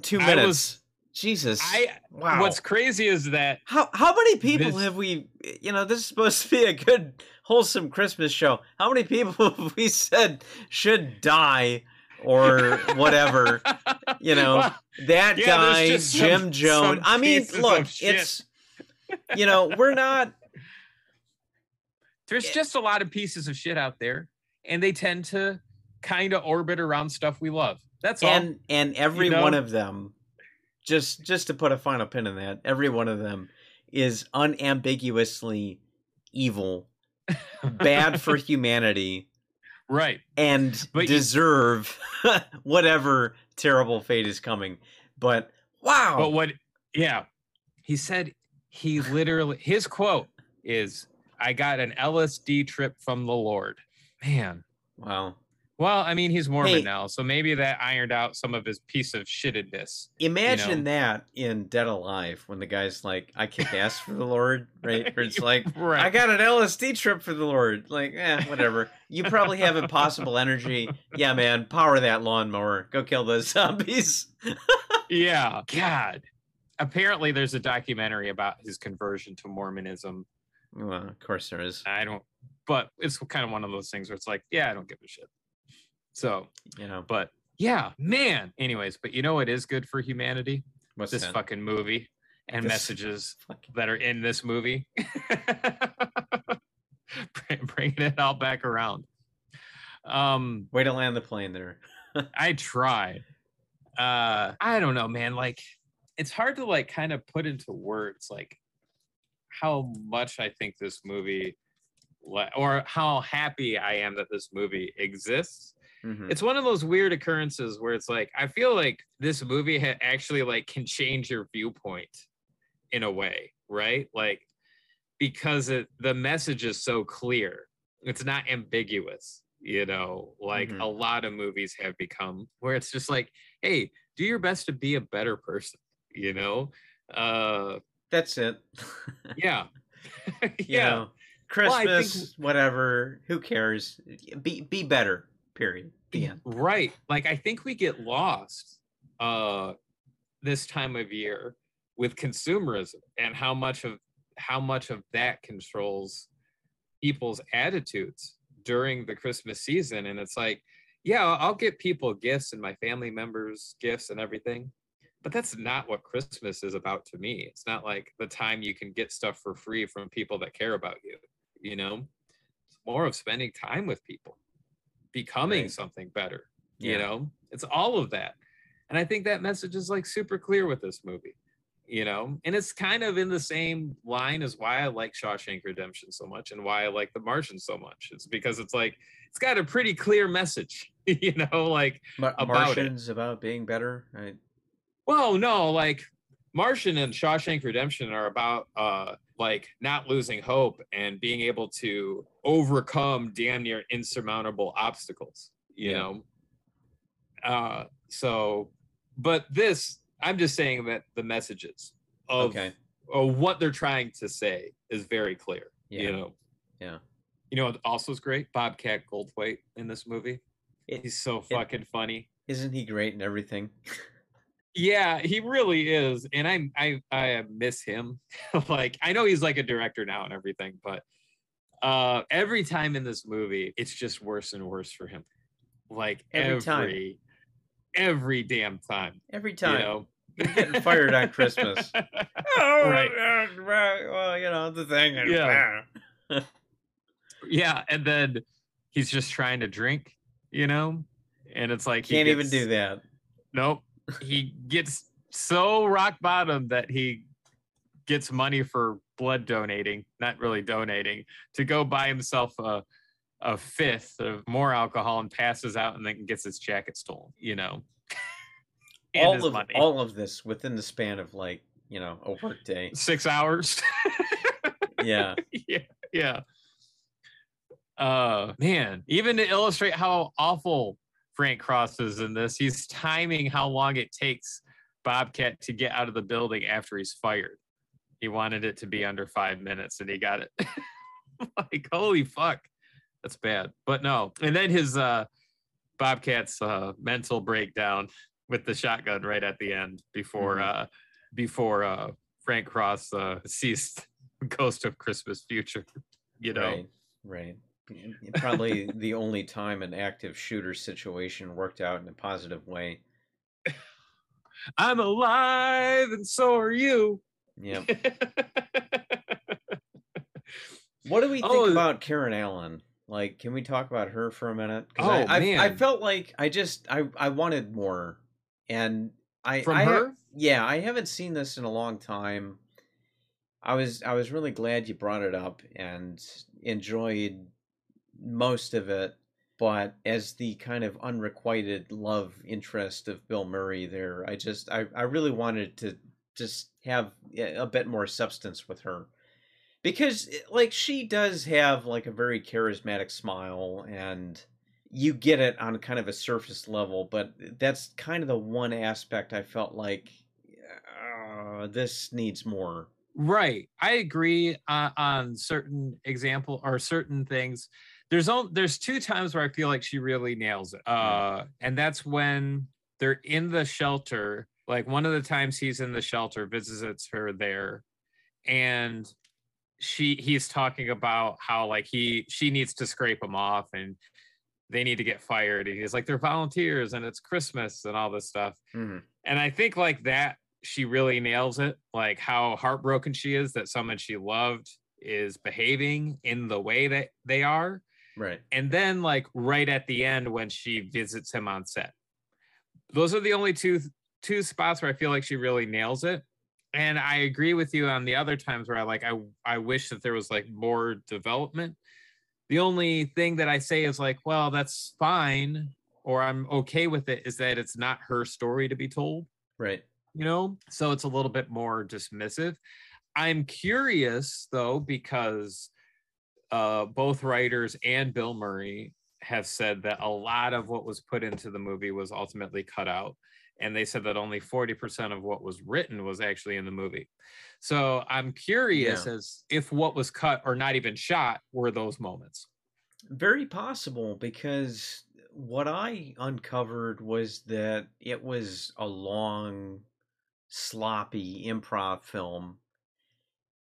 [SPEAKER 2] two minutes. Jesus.
[SPEAKER 1] I
[SPEAKER 2] wow.
[SPEAKER 1] what's crazy is that
[SPEAKER 2] How how many people
[SPEAKER 1] This-
[SPEAKER 2] have we? You know, this is supposed to be a good, wholesome Christmas show. How many people have we said should die or whatever? You know,
[SPEAKER 1] Well,
[SPEAKER 2] that
[SPEAKER 1] Yeah,
[SPEAKER 2] guy,
[SPEAKER 1] just some-
[SPEAKER 2] Jim Jones.
[SPEAKER 1] some
[SPEAKER 2] I mean, look, it's you know, we're not.
[SPEAKER 1] there's just a lot of pieces of shit out there, and they tend to kind of orbit around stuff we love. That's all.
[SPEAKER 2] and and every
[SPEAKER 1] know?
[SPEAKER 2] one of them just just to put a final pin in that every one of them is unambiguously evil bad for humanity
[SPEAKER 1] right.
[SPEAKER 2] and
[SPEAKER 1] But you-
[SPEAKER 2] deserve whatever terrible fate is coming but wow
[SPEAKER 1] But what, yeah, he said he literally, his quote is, I got an LSD trip from the Lord. Man.
[SPEAKER 2] wow
[SPEAKER 1] Well, I mean, he's Mormon
[SPEAKER 2] Hey.
[SPEAKER 1] now, so maybe that ironed out some of his piece of shittedness.
[SPEAKER 2] imagine that in dead alive when the guy's like i kick ass for the lord right where it's like
[SPEAKER 1] Right.
[SPEAKER 2] I got an LSD trip for the Lord. Like, eh, whatever. You probably have impossible energy. Yeah, man, power that lawnmower. Go kill those zombies.
[SPEAKER 1] yeah. God. Apparently, there's a documentary about his conversion to Mormonism
[SPEAKER 2] Well, of course there is.
[SPEAKER 1] I don't, but it's kind of one of those things where it's like, yeah, I don't give a shit. So,
[SPEAKER 2] You know,
[SPEAKER 1] but yeah, man. Anyways, but you know what is good for humanity?
[SPEAKER 2] what's
[SPEAKER 1] this
[SPEAKER 2] that?
[SPEAKER 1] fucking movie and
[SPEAKER 2] This-
[SPEAKER 1] messages
[SPEAKER 2] Fuck.
[SPEAKER 1] that are in this movie. Bringing it all back around. Um,
[SPEAKER 2] Way to land the plane there.
[SPEAKER 1] I tried. Uh, I don't know, man. Like, it's hard to like kind of put into words like how much I think this movie, or how happy I am that this movie exists.
[SPEAKER 2] Mhm.
[SPEAKER 1] It's one of those weird occurrences where it's like I feel like this movie ha- actually like can change your viewpoint in a way, right? Like because it, the message is so clear. It's not ambiguous, you know, like
[SPEAKER 2] Mhm.
[SPEAKER 1] a lot of movies have become where it's just like, hey, do your best to be a better person, you know? Uh
[SPEAKER 2] That's it.
[SPEAKER 1] yeah.
[SPEAKER 2] you
[SPEAKER 1] yeah.
[SPEAKER 2] know,
[SPEAKER 1] Well, think-
[SPEAKER 2] Christmas, whatever. Who cares? Be be better. Period. The end.
[SPEAKER 1] Right. Like I think we get lost uh this time of year with consumerism and how much of how much of that controls people's attitudes during the Christmas season and it's like yeah, I'll- I'll get people gifts and my family members gifts and everything. But that's not what Christmas is about to me. It's not like the time you can get stuff for free from people that care about you, you know? It's more of spending time with people, becoming
[SPEAKER 2] Right.
[SPEAKER 1] something better
[SPEAKER 2] Yeah.
[SPEAKER 1] you know it's all of that and i think that message is like super clear with this movie you know and it's kind of in the same line as why i like shawshank redemption so much and why i like the martian so much it's because it's like it's got a pretty clear message you know like
[SPEAKER 2] Mar-
[SPEAKER 1] about it.
[SPEAKER 2] Martians about being better. I,
[SPEAKER 1] well no like martian and shawshank redemption are about uh like not losing hope and being able to overcome damn near insurmountable obstacles you
[SPEAKER 2] Yeah.
[SPEAKER 1] know uh so but this i'm just saying that the messages of,
[SPEAKER 2] okay.
[SPEAKER 1] of what they're trying to say is very clear
[SPEAKER 2] Yeah.
[SPEAKER 1] you know
[SPEAKER 2] Yeah.
[SPEAKER 1] you know what also is great bobcat goldthwait in this movie
[SPEAKER 2] It-
[SPEAKER 1] he's so
[SPEAKER 2] it-
[SPEAKER 1] fucking funny
[SPEAKER 2] Isn't he great in everything?
[SPEAKER 1] Yeah, he really is, and I I I miss him. like I know he's like a director now and everything, but uh every time in this movie, it's just worse and worse for him. Like
[SPEAKER 2] Every
[SPEAKER 1] every
[SPEAKER 2] time.
[SPEAKER 1] every damn time,
[SPEAKER 2] Every time.
[SPEAKER 1] you know.
[SPEAKER 2] Getting fired on Christmas. Oh,
[SPEAKER 1] Right.
[SPEAKER 2] uh, right, Well, you know the thing. is,
[SPEAKER 1] Yeah. yeah, and then he's just trying to drink, you know, and it's like he
[SPEAKER 2] Can't even
[SPEAKER 1] gets-
[SPEAKER 2] do that.
[SPEAKER 1] Nope. He gets so rock bottom that he gets money for blood donating, not really donating, to go buy himself a a fifth of more alcohol and passes out and then gets his jacket stolen, you know.
[SPEAKER 2] all of
[SPEAKER 1] money.
[SPEAKER 2] all of this within the span of like you know a work day.
[SPEAKER 1] Six hours.
[SPEAKER 2] Yeah.
[SPEAKER 1] yeah, yeah. Uh man, even to illustrate how awful Frank Cross is in this, he's timing how long it takes Bobcat to get out of the building after he's fired. He wanted it to be under five minutes and he got it. like, holy fuck. That's bad. But no. And then his uh Bobcat's uh mental breakdown with the shotgun right at the end before
[SPEAKER 2] Mhm.
[SPEAKER 1] uh before uh Frank Cross uh sees Ghost of Christmas Future. You know,
[SPEAKER 2] Right. Right. Probably the only time an active shooter situation worked out in a positive way.
[SPEAKER 1] I'm alive and so are you.
[SPEAKER 2] Yeah. What do we think
[SPEAKER 1] Oh,
[SPEAKER 2] about Karen Allen? Like, can we talk about her for a minute?
[SPEAKER 1] Oh,
[SPEAKER 2] I, I, I felt like I just I I wanted more, and I
[SPEAKER 1] From
[SPEAKER 2] I
[SPEAKER 1] her?
[SPEAKER 2] yeah, I haven't seen this in a long time. I was I was really glad you brought it up and enjoyed most of it, but as the kind of unrequited love interest of Bill Murray there, I just I, I really wanted to just have a a bit more substance with her. Because eh, like she does have like a very charismatic smile and you get it on kind of a surface level, but that's kind of the one aspect I felt like uh, this needs more.
[SPEAKER 1] Right. I agree uh, on certain example or certain things. There's only there's two times where I feel like she really nails it. Uh and that's when they're in the shelter. Like one of the times he's in the shelter, visits her there, and she he's talking about how like he she needs to scrape him off and they need to get fired and he's like they're volunteers and it's christmas and all this stuff
[SPEAKER 2] Mhm.
[SPEAKER 1] and i think like that she really nails it like how heartbroken she is that someone she loved is behaving in the way that they are
[SPEAKER 2] Right.
[SPEAKER 1] and then like right at the end when she visits him on set. Those are the only two two spots where i feel like she really nails it. And i agree with you on the other times where i like i i wish that there was like more development. The only thing that i say is like well that's fine or i'm okay with it is that it's not her story to be told.
[SPEAKER 2] Right.
[SPEAKER 1] you know? So it's a little bit more dismissive. I'm curious though because uh both writers and bill murray have said that a lot of what was put into the movie was ultimately cut out. And they said that only 40% of what was written was actually in the movie. So i'm curious as if what was cut or not even shot were those moments.
[SPEAKER 2] Very possible because what I uncovered was that it was a long, sloppy improv film,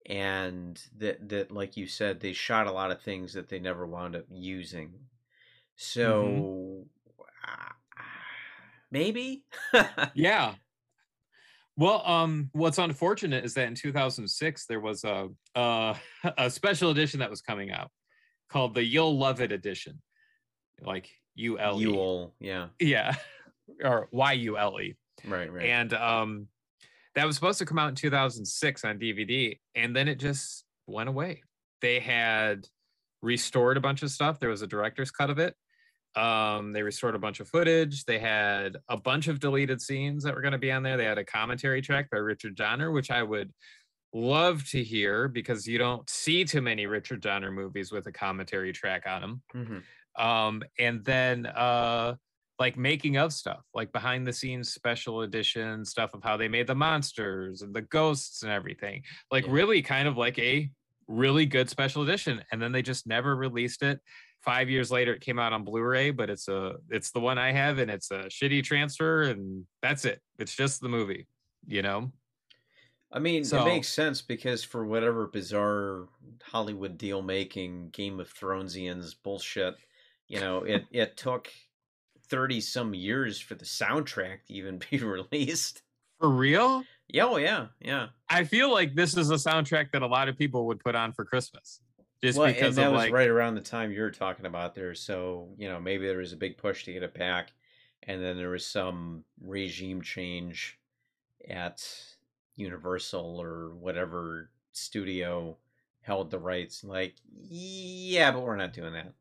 [SPEAKER 2] and that that like you said, they shot a lot of things that they never wound up using. So uh, maybe.
[SPEAKER 1] Yeah. Well, um, what's unfortunate is that in 2006 there was a a, a special edition that was coming out called the You'll Love It edition, like U L.
[SPEAKER 2] Yule, yeah,
[SPEAKER 1] Yeah, or Y U L E,
[SPEAKER 2] right, right.
[SPEAKER 1] and um, that was supposed to come out in 2006 on DVD, and then it just went away. They had restored a bunch of stuff. There was a director's cut of it. Um, they restored a bunch of footage. They had a bunch of deleted scenes that were going to be on there. They had a commentary track by Richard Donner, which I would love to hear because you don't see too many Richard Donner movies with a commentary track on them.
[SPEAKER 2] Mhm.
[SPEAKER 1] Um, and then uh like making of stuff, like behind the scenes special edition stuff of how they made the monsters and the ghosts and everything. Like
[SPEAKER 2] Yeah.
[SPEAKER 1] really kind of like a really good special edition. And then they just never released it. Five years later, it came out on Blu-ray, but it's a it's the one I have, and it's a shitty transfer, and that's it. It's just the movie, you know.
[SPEAKER 2] I mean,
[SPEAKER 1] So-
[SPEAKER 2] it makes sense because for whatever bizarre Hollywood deal making Game of Thronesians bullshit, you know, it it took thirty some years for the soundtrack to even be released.
[SPEAKER 1] For real,
[SPEAKER 2] Yeah, oh yeah, yeah.
[SPEAKER 1] I feel like this is a soundtrack that a lot of people would put on for Christmas, just
[SPEAKER 2] well,
[SPEAKER 1] because
[SPEAKER 2] that
[SPEAKER 1] of
[SPEAKER 2] was
[SPEAKER 1] like
[SPEAKER 2] right around the time you were talking about there. So you know, maybe there was a big push to get it back, and then there was some regime change at Universal or whatever studio held the rights. Like, yeah, but we're not doing that.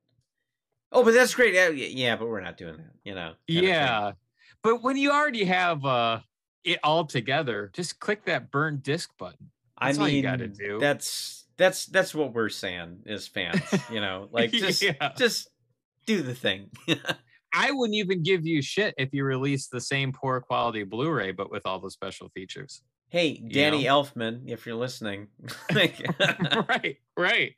[SPEAKER 2] Oh, but that's great. Yeah, yeah, but we're not doing that. You know. kind of thing.
[SPEAKER 1] Yeah. But when you already have uh it all together, just click that burn disc button. That's
[SPEAKER 2] I
[SPEAKER 1] all
[SPEAKER 2] mean,
[SPEAKER 1] you gotta do.
[SPEAKER 2] That's that's that's what we're saying as fans. You know, like just
[SPEAKER 1] Yeah.
[SPEAKER 2] just do the thing.
[SPEAKER 1] I wouldn't even give you shit if you released the same poor quality Blu-ray, but with all the special features.
[SPEAKER 2] Hey, Danny Elfman, if you're listening.
[SPEAKER 1] right, right.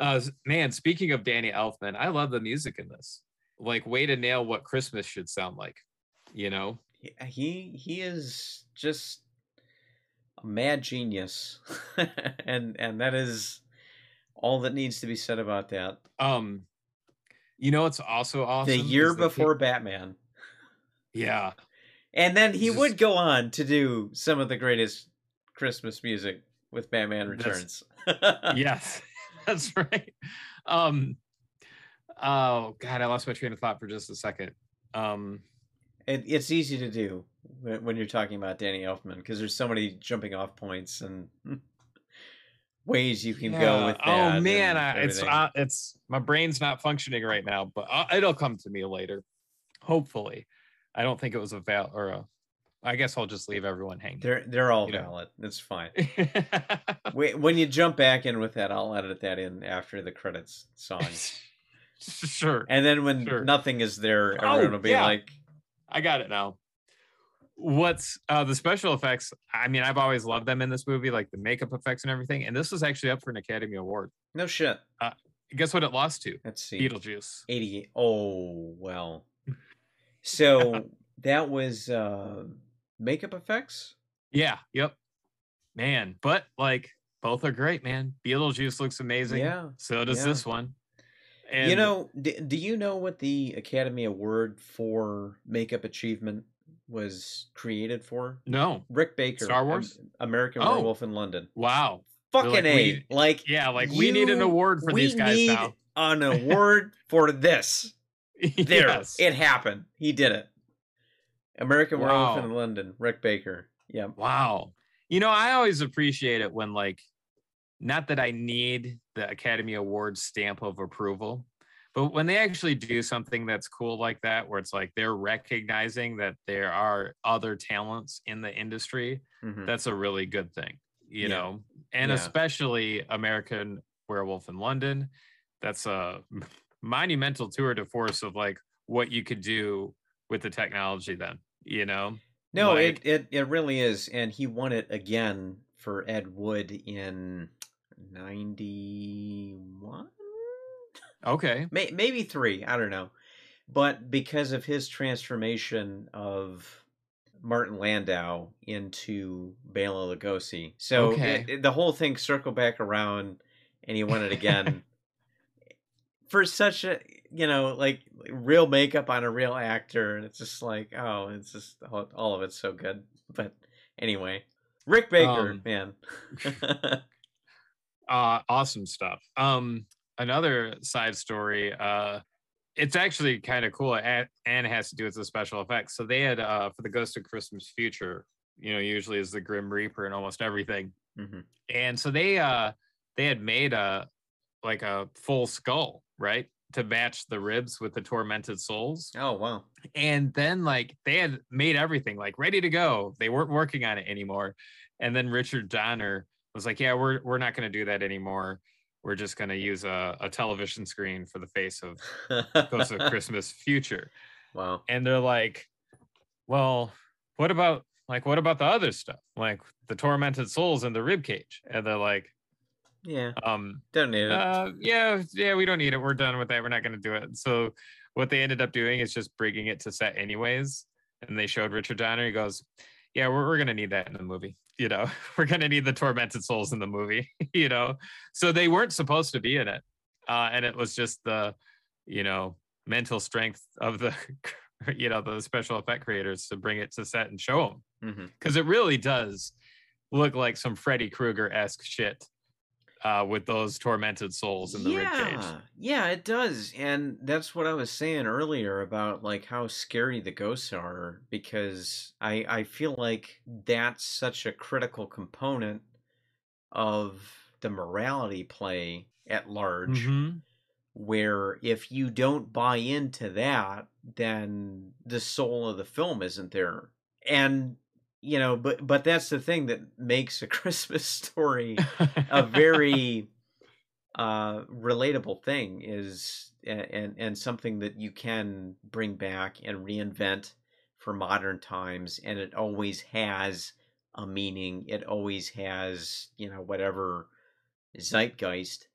[SPEAKER 1] Uh man, speaking of Danny Elfman, I love the music in this. Like way to nail what Christmas should sound like, you know?
[SPEAKER 2] he he is just a mad genius. and and that is all that needs to be said about that.
[SPEAKER 1] Um you know it's also awesome?
[SPEAKER 2] the year before Batman.
[SPEAKER 1] yeah.
[SPEAKER 2] And then he
[SPEAKER 1] Just-
[SPEAKER 2] would go on to do some of the greatest Christmas music with Batman Returns.
[SPEAKER 1] yes that's right. Um oh god i lost my train of thought for just a second. Um
[SPEAKER 2] It, it's easy to do when, you're talking about Danny Elfman because there's so many jumping off points and ways you can go with that.
[SPEAKER 1] oh man I, it's uh, it's my brain's not functioning right now but uh, it'll come to me later. Hopefully. I don't think it was a val or a i guess i'll just leave everyone hanging
[SPEAKER 2] they're they're all
[SPEAKER 1] you know.
[SPEAKER 2] valid. It's fine. Wait, when you jump back in with that, I'll edit that in after the credits song.
[SPEAKER 1] sure
[SPEAKER 2] And then when
[SPEAKER 1] Sure.
[SPEAKER 2] nothing is there,
[SPEAKER 1] Oh,
[SPEAKER 2] everyone will be
[SPEAKER 1] yeah.
[SPEAKER 2] like,
[SPEAKER 1] I got it now. What's uh the special effects? I mean, I've always loved them in this movie, like the makeup effects and everything. And this was actually up for an Academy Award.
[SPEAKER 2] "No shit."
[SPEAKER 1] Guess what it lost to?
[SPEAKER 2] Let's see.
[SPEAKER 1] Beetlejuice.
[SPEAKER 2] 88. Oh, well. So that was uh makeup effects?
[SPEAKER 1] Yeah, yep. Man, but like both are great, man. Beetlejuice looks amazing.
[SPEAKER 2] Yeah.
[SPEAKER 1] So does
[SPEAKER 2] yeah.
[SPEAKER 1] this one.
[SPEAKER 2] you know, d- do you know what the Academy Award for makeup achievement was created for?
[SPEAKER 1] no.
[SPEAKER 2] Rick Baker,
[SPEAKER 1] Star Wars?
[SPEAKER 2] American
[SPEAKER 1] Oh.
[SPEAKER 2] Werewolf in London.
[SPEAKER 1] Wow.
[SPEAKER 2] Fucking
[SPEAKER 1] like,
[SPEAKER 2] a,
[SPEAKER 1] we-
[SPEAKER 2] like
[SPEAKER 1] Yeah, like we need an award for these guys
[SPEAKER 2] need
[SPEAKER 1] now.
[SPEAKER 2] an award for this. There,
[SPEAKER 1] yes.
[SPEAKER 2] it happened. He did it. American Werewolf in London. Rick Baker. Yeah.
[SPEAKER 1] Wow. You know, I always appreciate it when like not that I need the Academy Awards stamp of approval, but when they actually do something that's cool like that where it's like they're recognizing that there are other talents in the industry,
[SPEAKER 2] Mhm.
[SPEAKER 1] that's a really good thing, you
[SPEAKER 2] Yeah.
[SPEAKER 1] know. And
[SPEAKER 2] Yeah.
[SPEAKER 1] especially American Werewolf in London, that's a monumental tour de force of like what you could do with the technology then, you know.
[SPEAKER 2] No,
[SPEAKER 1] Like-
[SPEAKER 2] it, it it really is, and he won it again for Ed Wood in ninety one,
[SPEAKER 1] Okay.
[SPEAKER 2] May, maybe three. I don't know, but because of his transformation of Martin Landau into Bela Lugosi, so
[SPEAKER 1] Okay.
[SPEAKER 2] it- it- the whole thing circled back around, and he won it again for such a you know like real makeup on a real actor, and it's just like oh, it's just all, all of it's so good. But anyway, Rick Baker,
[SPEAKER 1] Um,
[SPEAKER 2] man.
[SPEAKER 1] uh awesome stuff um another side story uh it's actually kind of cool and and it has to do with the special effects so they had uh for the ghost of christmas future you know usually is the grim reaper and almost everything
[SPEAKER 2] Mhm.
[SPEAKER 1] and so they uh they had made a like a full skull right to match the ribs with the tormented souls.
[SPEAKER 2] Oh wow.
[SPEAKER 1] and then like they had made everything like ready to go. They weren't working on it anymore. And then richard donner was like yeah we're we're not going to do that anymore. We're just going to use a, a television screen for the face of ghost of christmas future.
[SPEAKER 2] Wow.
[SPEAKER 1] and they're like well what about like what about the other stuff? Like the tormented souls in the rib cage. And they're like
[SPEAKER 2] Yeah.
[SPEAKER 1] um
[SPEAKER 2] Don't need it.
[SPEAKER 1] uh, yeah, yeah, we don't need it. We're done with that. We're not going to do it. So, what they ended up doing is just bringing it to set anyways. And they showed Richard Donner. He goes, "Yeah, we're we're going to need that in the movie. You know, we're going to need the tormented souls in the movie. You know, so they weren't supposed to be in it, uh, and it was just the, you know, mental strength of the, you know, the special effect creators to bring it to set and show them because it really does look like some Freddy Krueger esque shit uh, with those tormented souls in the
[SPEAKER 2] yeah,
[SPEAKER 1] ribcage.
[SPEAKER 2] yeah, it does, and that's what I was saying earlier about like how scary the ghosts are because I I feel like that's such a critical component of the morality play at large.
[SPEAKER 1] Mhm.
[SPEAKER 2] Where if you don't buy into that, then the soul of the film isn't there, and you know, but but that's the thing that makes a Christmas story a very uh relatable thing is and and something that you can bring back and reinvent for modern times and it always has a meaning. It always has you know whatever zeitgeist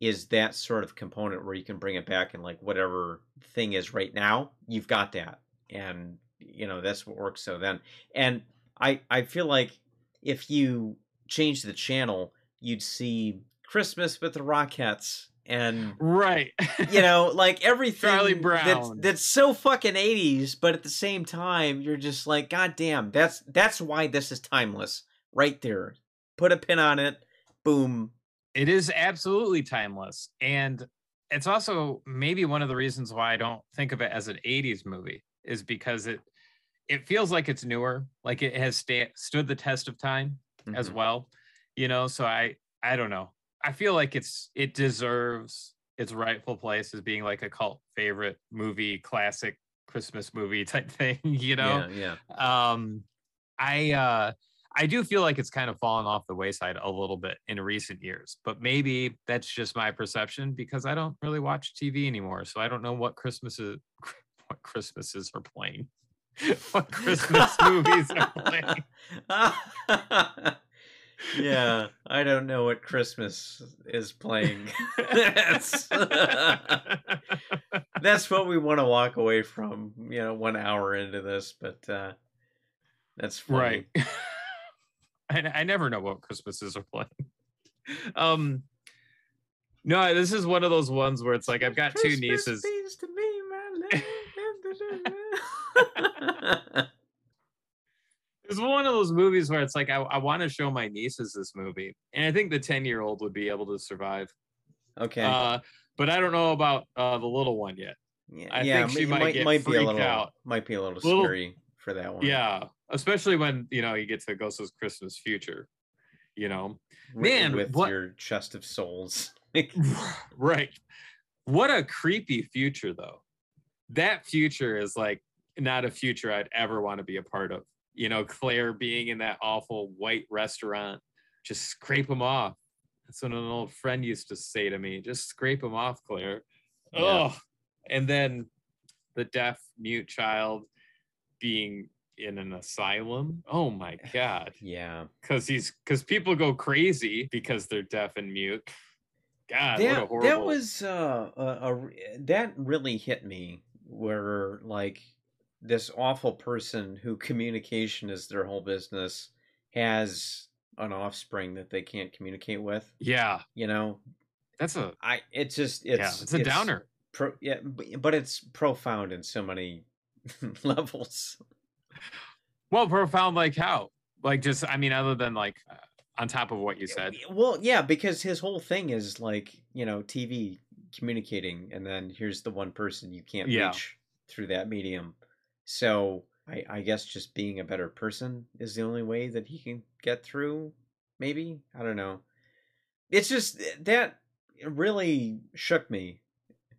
[SPEAKER 2] is that sort of component where you can bring it back and like whatever thing is right now you've got that. And you know that's what works so then. And i i feel like if you change the channel you'd see christmas with the rockettes and
[SPEAKER 1] right.
[SPEAKER 2] you know like everything
[SPEAKER 1] Charlie
[SPEAKER 2] that's, that's so fucking 80s but at the same time you're just like god damn that's that's why this is timeless right there put a pin on it boom
[SPEAKER 1] it is absolutely timeless. And it's also maybe one of the reasons why I don't think of it as an 80s movie is because it it feels like it's newer, like it has sta- stood the test of time as
[SPEAKER 2] Mhm.
[SPEAKER 1] well. You know, so I I don't know. I feel like it's it deserves its rightful place as being like a cult favorite movie, classic Christmas movie type thing, you know?
[SPEAKER 2] yeah yeah
[SPEAKER 1] um i uh i do feel like it's kind of fallen off the wayside a little bit in recent years but maybe that's just my perception because i don't really watch tv anymore so i don't know what christmases what christmases are playing what christmas movies are playing
[SPEAKER 2] yeah, I don't know what Christmas is playing. that's, that's what we want to walk away from, you know, one hour into this, but uh that's funny.
[SPEAKER 1] right I, I never know what christmases are playing um, no, this is one of those ones where it's like I've got two nieces.
[SPEAKER 2] to me, my love.
[SPEAKER 1] It's one of those movies where it's like I, I want to show my nieces this movie, and I think the ten year old would be able to survive.
[SPEAKER 2] okay.
[SPEAKER 1] Uh, but I don't know about uh, the little one yet.
[SPEAKER 2] yeah,
[SPEAKER 1] I
[SPEAKER 2] yeah,
[SPEAKER 1] think she might
[SPEAKER 2] might,
[SPEAKER 1] get
[SPEAKER 2] might be a little
[SPEAKER 1] out.
[SPEAKER 2] might be a little,
[SPEAKER 1] Little-
[SPEAKER 2] scary for that one.
[SPEAKER 1] Yeah, especially when you know you get to Ghost's Christmas Future. You know, Man,
[SPEAKER 2] with
[SPEAKER 1] what-
[SPEAKER 2] your chest of souls.
[SPEAKER 1] Right? What a creepy future, though. That future is like not a future I'd ever want to be a part of. You know, Claire being in that awful white restaurant, just scrape them off. That's what an old friend used to say to me. Just scrape them off, Claire.
[SPEAKER 2] Yeah.
[SPEAKER 1] Oh, and then the deaf mute child being in an asylum. Oh my god.
[SPEAKER 2] yeah.
[SPEAKER 1] Because he's because people go crazy because they're deaf and mute. God, what a
[SPEAKER 2] that,
[SPEAKER 1] horrible.
[SPEAKER 2] that was uh, a, a that really hit me where like this awful person who communication is their whole business has an offspring that they can't communicate with
[SPEAKER 1] yeah.
[SPEAKER 2] you know
[SPEAKER 1] That's a
[SPEAKER 2] i it's just it's
[SPEAKER 1] yeah. It's a downer.
[SPEAKER 2] pro, yeah but, but it's profound in so many levels
[SPEAKER 1] Well, profound like how? Like just I mean, other than like uh, on top of what you said.
[SPEAKER 2] well yeah because his whole thing is like you know tv communicating and then here's the one person you can't
[SPEAKER 1] Yeah.
[SPEAKER 2] reach through that medium so I, I guess just being a better person is the only way that he can get through maybe i don't know it's just eh, that really shook me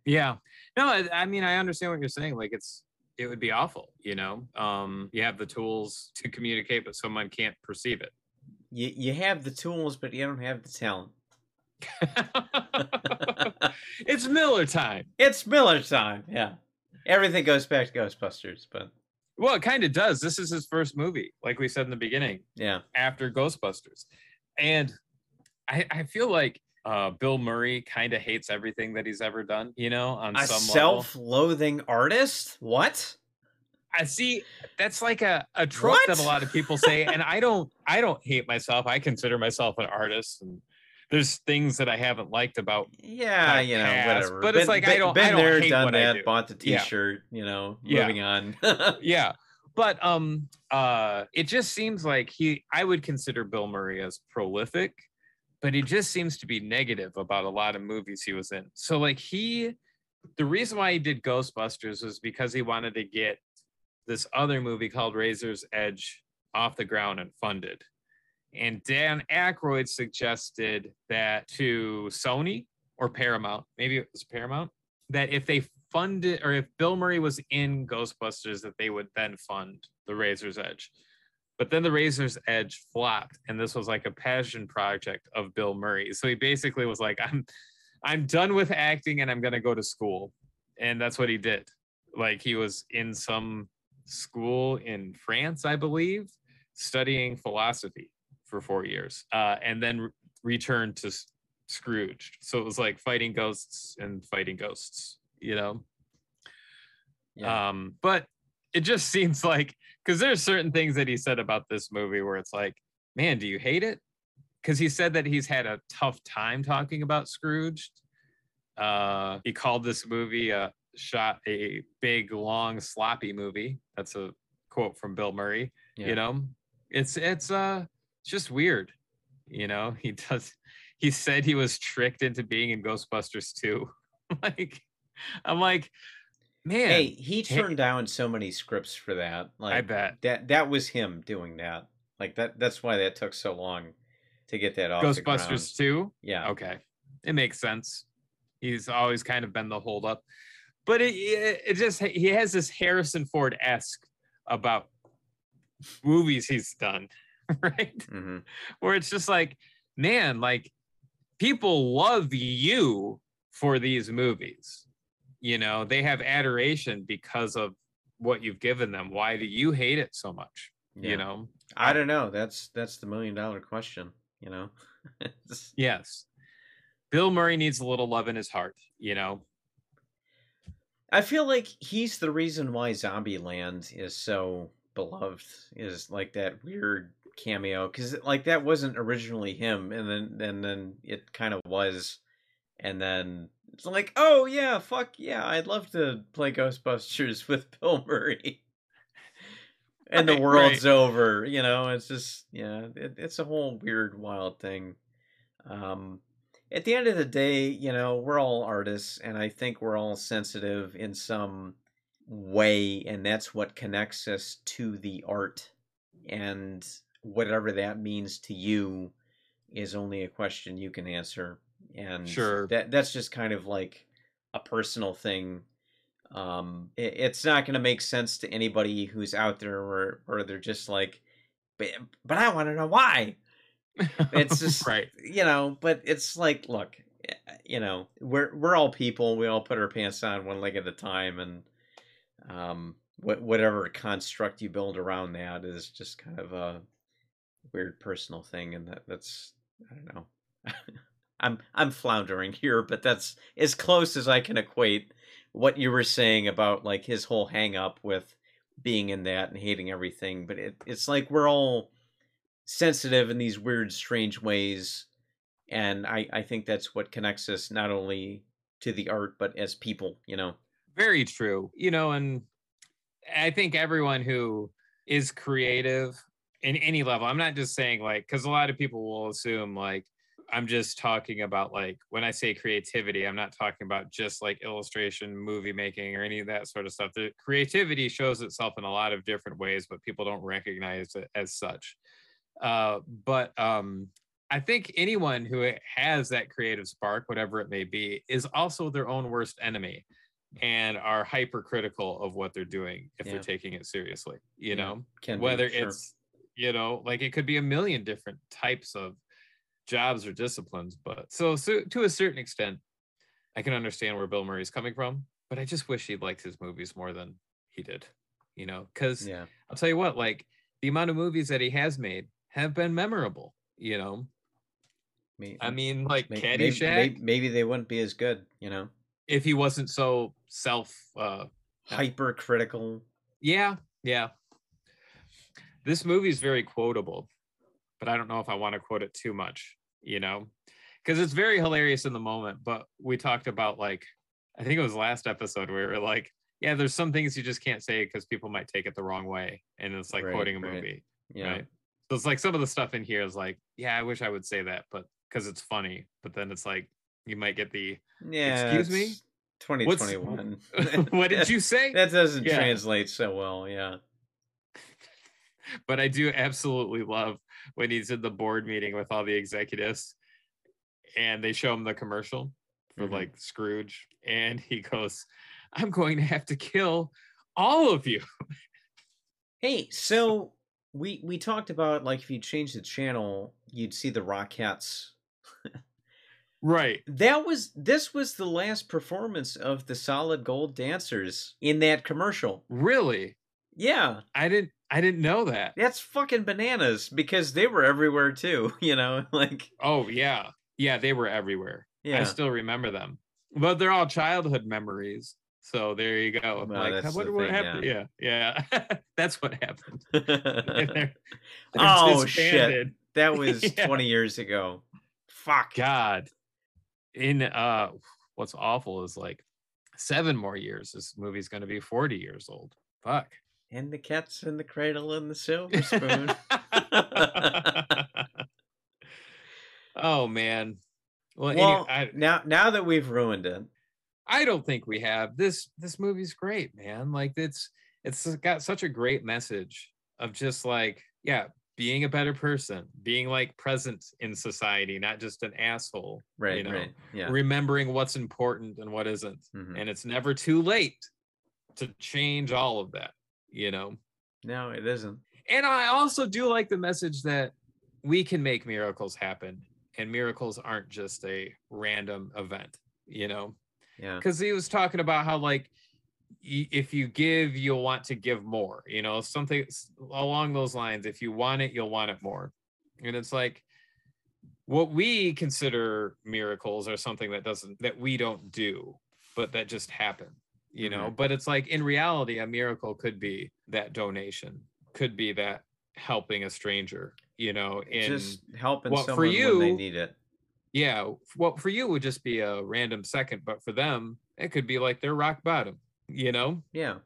[SPEAKER 1] Yeah. No, I, I mean I understand what you're saying. Like it's it would be awful, you know. Um you have the tools to communicate, but someone can't perceive it.
[SPEAKER 2] you, you have the tools but you don't have the talent
[SPEAKER 1] it's Miller time.
[SPEAKER 2] it's miller time yeah everything goes back to ghostbusters but
[SPEAKER 1] Well, it kind of does. This is his first movie, like we said in the beginning.
[SPEAKER 2] yeah
[SPEAKER 1] after Ghostbusters. And I, I feel like uh, Bill Murray kind of hates everything that he's ever done, you know, on
[SPEAKER 2] a
[SPEAKER 1] some level.
[SPEAKER 2] self-loathing artist what
[SPEAKER 1] I see that's like a, a trope that a lot of people say, and I don't I don't hate myself. I consider myself an artist and there's things that I haven't liked about
[SPEAKER 2] Yeah, you know,
[SPEAKER 1] past,
[SPEAKER 2] whatever.
[SPEAKER 1] but it's like, I don't-
[SPEAKER 2] been
[SPEAKER 1] I don't
[SPEAKER 2] there,
[SPEAKER 1] hate
[SPEAKER 2] done that, bought the T-shirt. You know,
[SPEAKER 1] Yeah.
[SPEAKER 2] moving on.
[SPEAKER 1] yeah. But um uh it just seems like he I would consider Bill Murray as prolific, but he just seems to be negative about a lot of movies he was in. So like he the reason why he did Ghostbusters was because he wanted to get this other movie called Razor's Edge off the ground and funded. And Dan Aykroyd suggested that to Sony or Paramount, maybe it was Paramount, that if they funded or if Bill Murray was in Ghostbusters, that they would then fund the Razor's Edge. But then the Razor's Edge flopped, and this was like a passion project of Bill Murray. So he basically was like, I'm I'm done with acting and I'm gonna go to school. And that's what he did. Like he was in some school in France, I believe, studying philosophy for four years, uh, and then re- returned to S- Scrooge. So it was like fighting ghosts and fighting ghosts, you know.
[SPEAKER 2] yeah.
[SPEAKER 1] Um, but it just seems like because there's certain things that he said about this movie where it's like, man, do you hate it? Because he said that he's had a tough time talking about Scrooge. Uh, he called this movie a shot a big, long, sloppy movie. That's a quote from Bill Murray.
[SPEAKER 2] Yeah.
[SPEAKER 1] You know, it's it's uh it's just weird. You know, he does. He said he was tricked into being in Ghostbusters too. like, I'm like, man.
[SPEAKER 2] hey, he
[SPEAKER 1] hey-
[SPEAKER 2] turned down so many scripts for that. Like
[SPEAKER 1] I bet.
[SPEAKER 2] that that was him doing that. Like that. That's why that took so long to get that off.
[SPEAKER 1] Ghostbusters 2?
[SPEAKER 2] Yeah.
[SPEAKER 1] Okay. It makes sense. He's always kind of been the holdup. But it, it, it just, he has this Harrison Ford esque about movies he's done, right?
[SPEAKER 2] hmm
[SPEAKER 1] Where it's just like, man, like people love you for these movies. You know, they have adoration because of what you've given them. Why do you hate it so much?
[SPEAKER 2] Yeah.
[SPEAKER 1] You know?
[SPEAKER 2] I don't know. That's that's the million dollar question. You know.
[SPEAKER 1] Yes. Bill Murray needs a little love in his heart, you know?
[SPEAKER 2] I feel like he's the reason why Zombieland is so beloved. Is like that weird cameo because like that wasn't originally him, and then and then it kind of was, and then it's like, oh yeah, fuck yeah, I'd love to play Ghostbusters with Bill Murray. and the
[SPEAKER 1] Right,
[SPEAKER 2] world's over, you know. It's just yeah, it, it's a whole weird, wild thing. Um, at the end of the day, you know, we're all artists, and I think we're all sensitive in some way, and that's what connects us to the art. And whatever that means to you is only a question you can answer. And
[SPEAKER 1] Sure.
[SPEAKER 2] that that's just kind of like a personal thing. Um, it, it's not going to make sense to anybody who's out there or or they're just like, but, but I want to know why it's just
[SPEAKER 1] right.
[SPEAKER 2] you know but it's like look eh, you know we're we're all people we all put our pants on one leg at a time and um what whatever construct you build around that is just kind of a weird personal thing and that that's i don't know i'm i'm floundering here but that's as close as i can equate what you were saying about like his whole hang up with being in that and hating everything but it, it's like we're all sensitive in these weird strange ways and i i think that's what connects us not only to the art but as people you know
[SPEAKER 1] Very true. You know, and I think everyone who is creative in any level, I'm not just saying like, because a lot of people will assume like, I'm just talking about like, when I say creativity, I'm not talking about just like illustration, movie making, or any of that sort of stuff. The creativity shows itself in a lot of different ways, but people don't recognize it as such. Uh, but um, I think anyone who has that creative spark, whatever it may be, is also their own worst enemy and are hypercritical of what they're doing if
[SPEAKER 2] Yeah.
[SPEAKER 1] they're taking it seriously you
[SPEAKER 2] Yeah,
[SPEAKER 1] know
[SPEAKER 2] can be,
[SPEAKER 1] whether
[SPEAKER 2] sure.
[SPEAKER 1] it's you know like it could be a million different types of jobs or disciplines but so, so to a certain extent i can understand where bill murray's coming from but i just wish he liked his movies more than he did you know? Because
[SPEAKER 2] yeah.
[SPEAKER 1] I'll tell you what like the amount of movies that he has made have been memorable you know?
[SPEAKER 2] May-
[SPEAKER 1] i mean like
[SPEAKER 2] may-
[SPEAKER 1] caddyshack
[SPEAKER 2] maybe, maybe they wouldn't be as good you know?
[SPEAKER 1] If he wasn't so self uh
[SPEAKER 2] hypercritical.
[SPEAKER 1] Yeah, yeah. This movie is very quotable, but I don't know if I want to quote it too much, you know, because it's very hilarious in the moment. But we talked about like, I think it was last episode where we were like, yeah, there's some things you just can't say because people might take it the wrong way, and it's like
[SPEAKER 2] Right,
[SPEAKER 1] quoting a
[SPEAKER 2] right.
[SPEAKER 1] movie,
[SPEAKER 2] yeah
[SPEAKER 1] right? So it's like some of the stuff in here is like, yeah, I wish I would say that, but because it's funny. But then it's like you might get the,
[SPEAKER 2] yeah
[SPEAKER 1] Excuse me?
[SPEAKER 2] it's 2021
[SPEAKER 1] what did you say?
[SPEAKER 2] that doesn't
[SPEAKER 1] Yeah.
[SPEAKER 2] translate so well yeah
[SPEAKER 1] but I do absolutely love when he's in the board meeting with all the executives and they show him the commercial for
[SPEAKER 2] Mhm.
[SPEAKER 1] like Scrooge and he goes, I'm going to have to kill all of you.
[SPEAKER 2] Hey, so we we talked about like if you change the channel, you'd see the Rockettes.
[SPEAKER 1] Right.
[SPEAKER 2] That was this was the last performance of the Solid Gold Dancers in that commercial.
[SPEAKER 1] Really?
[SPEAKER 2] Yeah,
[SPEAKER 1] I didn't I didn't know that.
[SPEAKER 2] that's fucking bananas because they were everywhere too. You know, like
[SPEAKER 1] Oh yeah. Yeah, they were everywhere.
[SPEAKER 2] Yeah.
[SPEAKER 1] I still remember them. But they're all childhood memories. So there you go.
[SPEAKER 2] Well,
[SPEAKER 1] like, I
[SPEAKER 2] that's the
[SPEAKER 1] wonder what
[SPEAKER 2] thing,
[SPEAKER 1] happened. Yeah, yeah. That's what happened. They're- they're
[SPEAKER 2] Oh, shit. that was
[SPEAKER 1] Yeah.
[SPEAKER 2] twenty years ago. Fuck.
[SPEAKER 1] God. In uh what's awful is like seven more years. This movie's gonna be 40 years old. Fuck.
[SPEAKER 2] And the cat's in the cradle and the silver spoon.
[SPEAKER 1] oh man. Well,
[SPEAKER 2] well,
[SPEAKER 1] any- I,
[SPEAKER 2] now now that we've ruined it,
[SPEAKER 1] I don't think we have. This this movie's great, man. Like it's it's got such a great message of just like, yeah, being a better person, being like present in society, not just an asshole.
[SPEAKER 2] right?
[SPEAKER 1] you know,
[SPEAKER 2] right. Yeah.
[SPEAKER 1] remembering what's important and what isn't.
[SPEAKER 2] mhm.
[SPEAKER 1] and it's never too late to change all of that you know?
[SPEAKER 2] No, it isn't.
[SPEAKER 1] and i also do like the message that we can make miracles happen and miracles aren't just a random event you know?
[SPEAKER 2] Yeah.
[SPEAKER 1] because he was talking about how like if you give you'll want to give more you know? Something along those lines if you want it you'll want it more. And it's like what we consider miracles are something that doesn't that we don't do but that just happen you know
[SPEAKER 2] Mhm.
[SPEAKER 1] but it's like in reality a miracle could be that donation could be that helping a stranger you know, in
[SPEAKER 2] just helping
[SPEAKER 1] what for
[SPEAKER 2] someone when they need it.
[SPEAKER 1] yeah, what for you would just be a random second, but for them, it could be like their rock bottom, you know?
[SPEAKER 2] Yeah.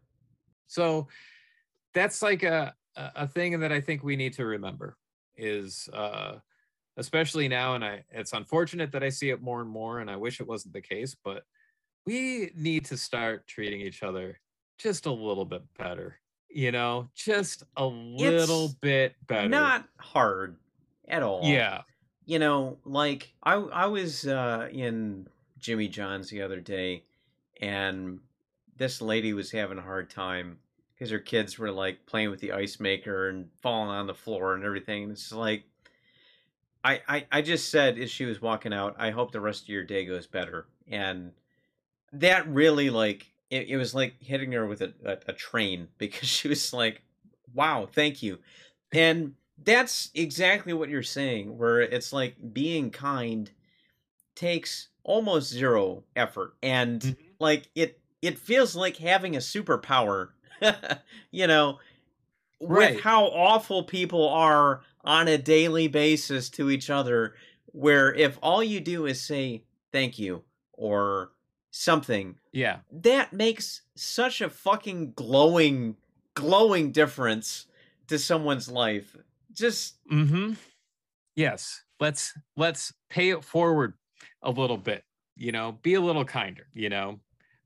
[SPEAKER 1] So that's like a a a thing that I think we need to remember is uh especially now and I it's unfortunate that I see it more and more and I wish it wasn't the case, but we need to start treating each other just a little bit better. You know, just a little
[SPEAKER 2] It's
[SPEAKER 1] bit better.
[SPEAKER 2] Not hard at all.
[SPEAKER 1] yeah.
[SPEAKER 2] you know, like I I was uh, in Jimmy John's the other day, and this lady was having a hard time because her kids were like playing with the ice maker and falling on the floor and everything. And it's like, I, I I just said as she was walking out, I hope the rest of your day goes better, and that really like it, it was like hitting her with a, a, a train because she was like, wow, thank you, and that's exactly what you're saying where it's like being kind takes almost zero effort and
[SPEAKER 1] Mhm.
[SPEAKER 2] like it it feels like having a superpower you know
[SPEAKER 1] Right.
[SPEAKER 2] with how awful people are on a daily basis to each other where if all you do is say thank you or something
[SPEAKER 1] Yeah.
[SPEAKER 2] that makes such a fucking glowing glowing difference to someone's life just
[SPEAKER 1] Mm-hmm. Yes. Let's let's pay it forward a little bit. You know, be a little kinder. You know,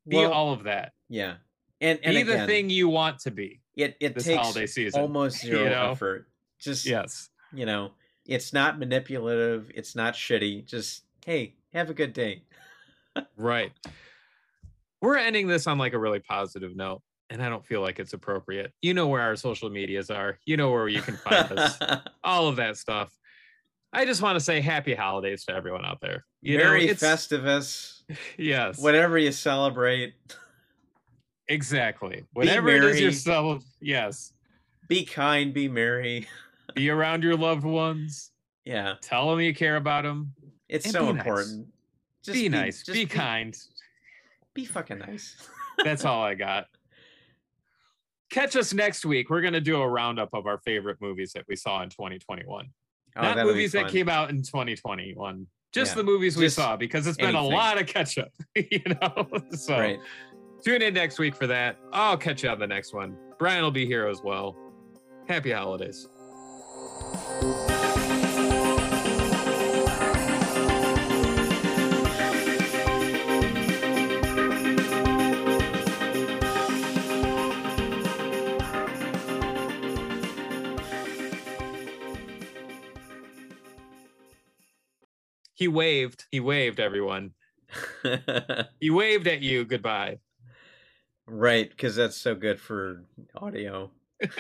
[SPEAKER 1] be
[SPEAKER 2] well,
[SPEAKER 1] all of that.
[SPEAKER 2] yeah and and
[SPEAKER 1] be
[SPEAKER 2] again,
[SPEAKER 1] the thing you want to be
[SPEAKER 2] it, it
[SPEAKER 1] this
[SPEAKER 2] takes
[SPEAKER 1] holiday season.
[SPEAKER 2] almost
[SPEAKER 1] you know?
[SPEAKER 2] effort just
[SPEAKER 1] Yes.
[SPEAKER 2] you know it's not manipulative it's not shitty just hey have a good day
[SPEAKER 1] Right. We're ending this on like a really positive note, and I don't feel like it's appropriate. You know where our social medias are. You know where you can find us. All of that stuff. I just want to say happy holidays to everyone out there. You
[SPEAKER 2] Merry
[SPEAKER 1] know,
[SPEAKER 2] Festivus,
[SPEAKER 1] yes,
[SPEAKER 2] whatever you celebrate.
[SPEAKER 1] exactly. Whatever it is yourself, yes.
[SPEAKER 2] Be kind, be merry.
[SPEAKER 1] Be around your loved ones.
[SPEAKER 2] Yeah,
[SPEAKER 1] Tell them you care about them.
[SPEAKER 2] it's so
[SPEAKER 1] important. nice.
[SPEAKER 2] Important. Just
[SPEAKER 1] be nice.
[SPEAKER 2] just
[SPEAKER 1] Be kind.
[SPEAKER 2] Be fucking nice.
[SPEAKER 1] That's all I got. Catch us next week. We're going to do a roundup of our favorite movies that we saw in 2021.
[SPEAKER 2] Oh,
[SPEAKER 1] Not
[SPEAKER 2] that'll
[SPEAKER 1] movies that came out in 2021. Just
[SPEAKER 2] Yeah,
[SPEAKER 1] the movies we
[SPEAKER 2] just
[SPEAKER 1] saw because it's been a lot of catch up, you know? So
[SPEAKER 2] Right.
[SPEAKER 1] tune in next week for that. I'll catch you on the next one. Brian will be here as well. Happy holidays. He waved. He waved, everyone. He waved at you. Goodbye.
[SPEAKER 2] right, because that's so good for audio.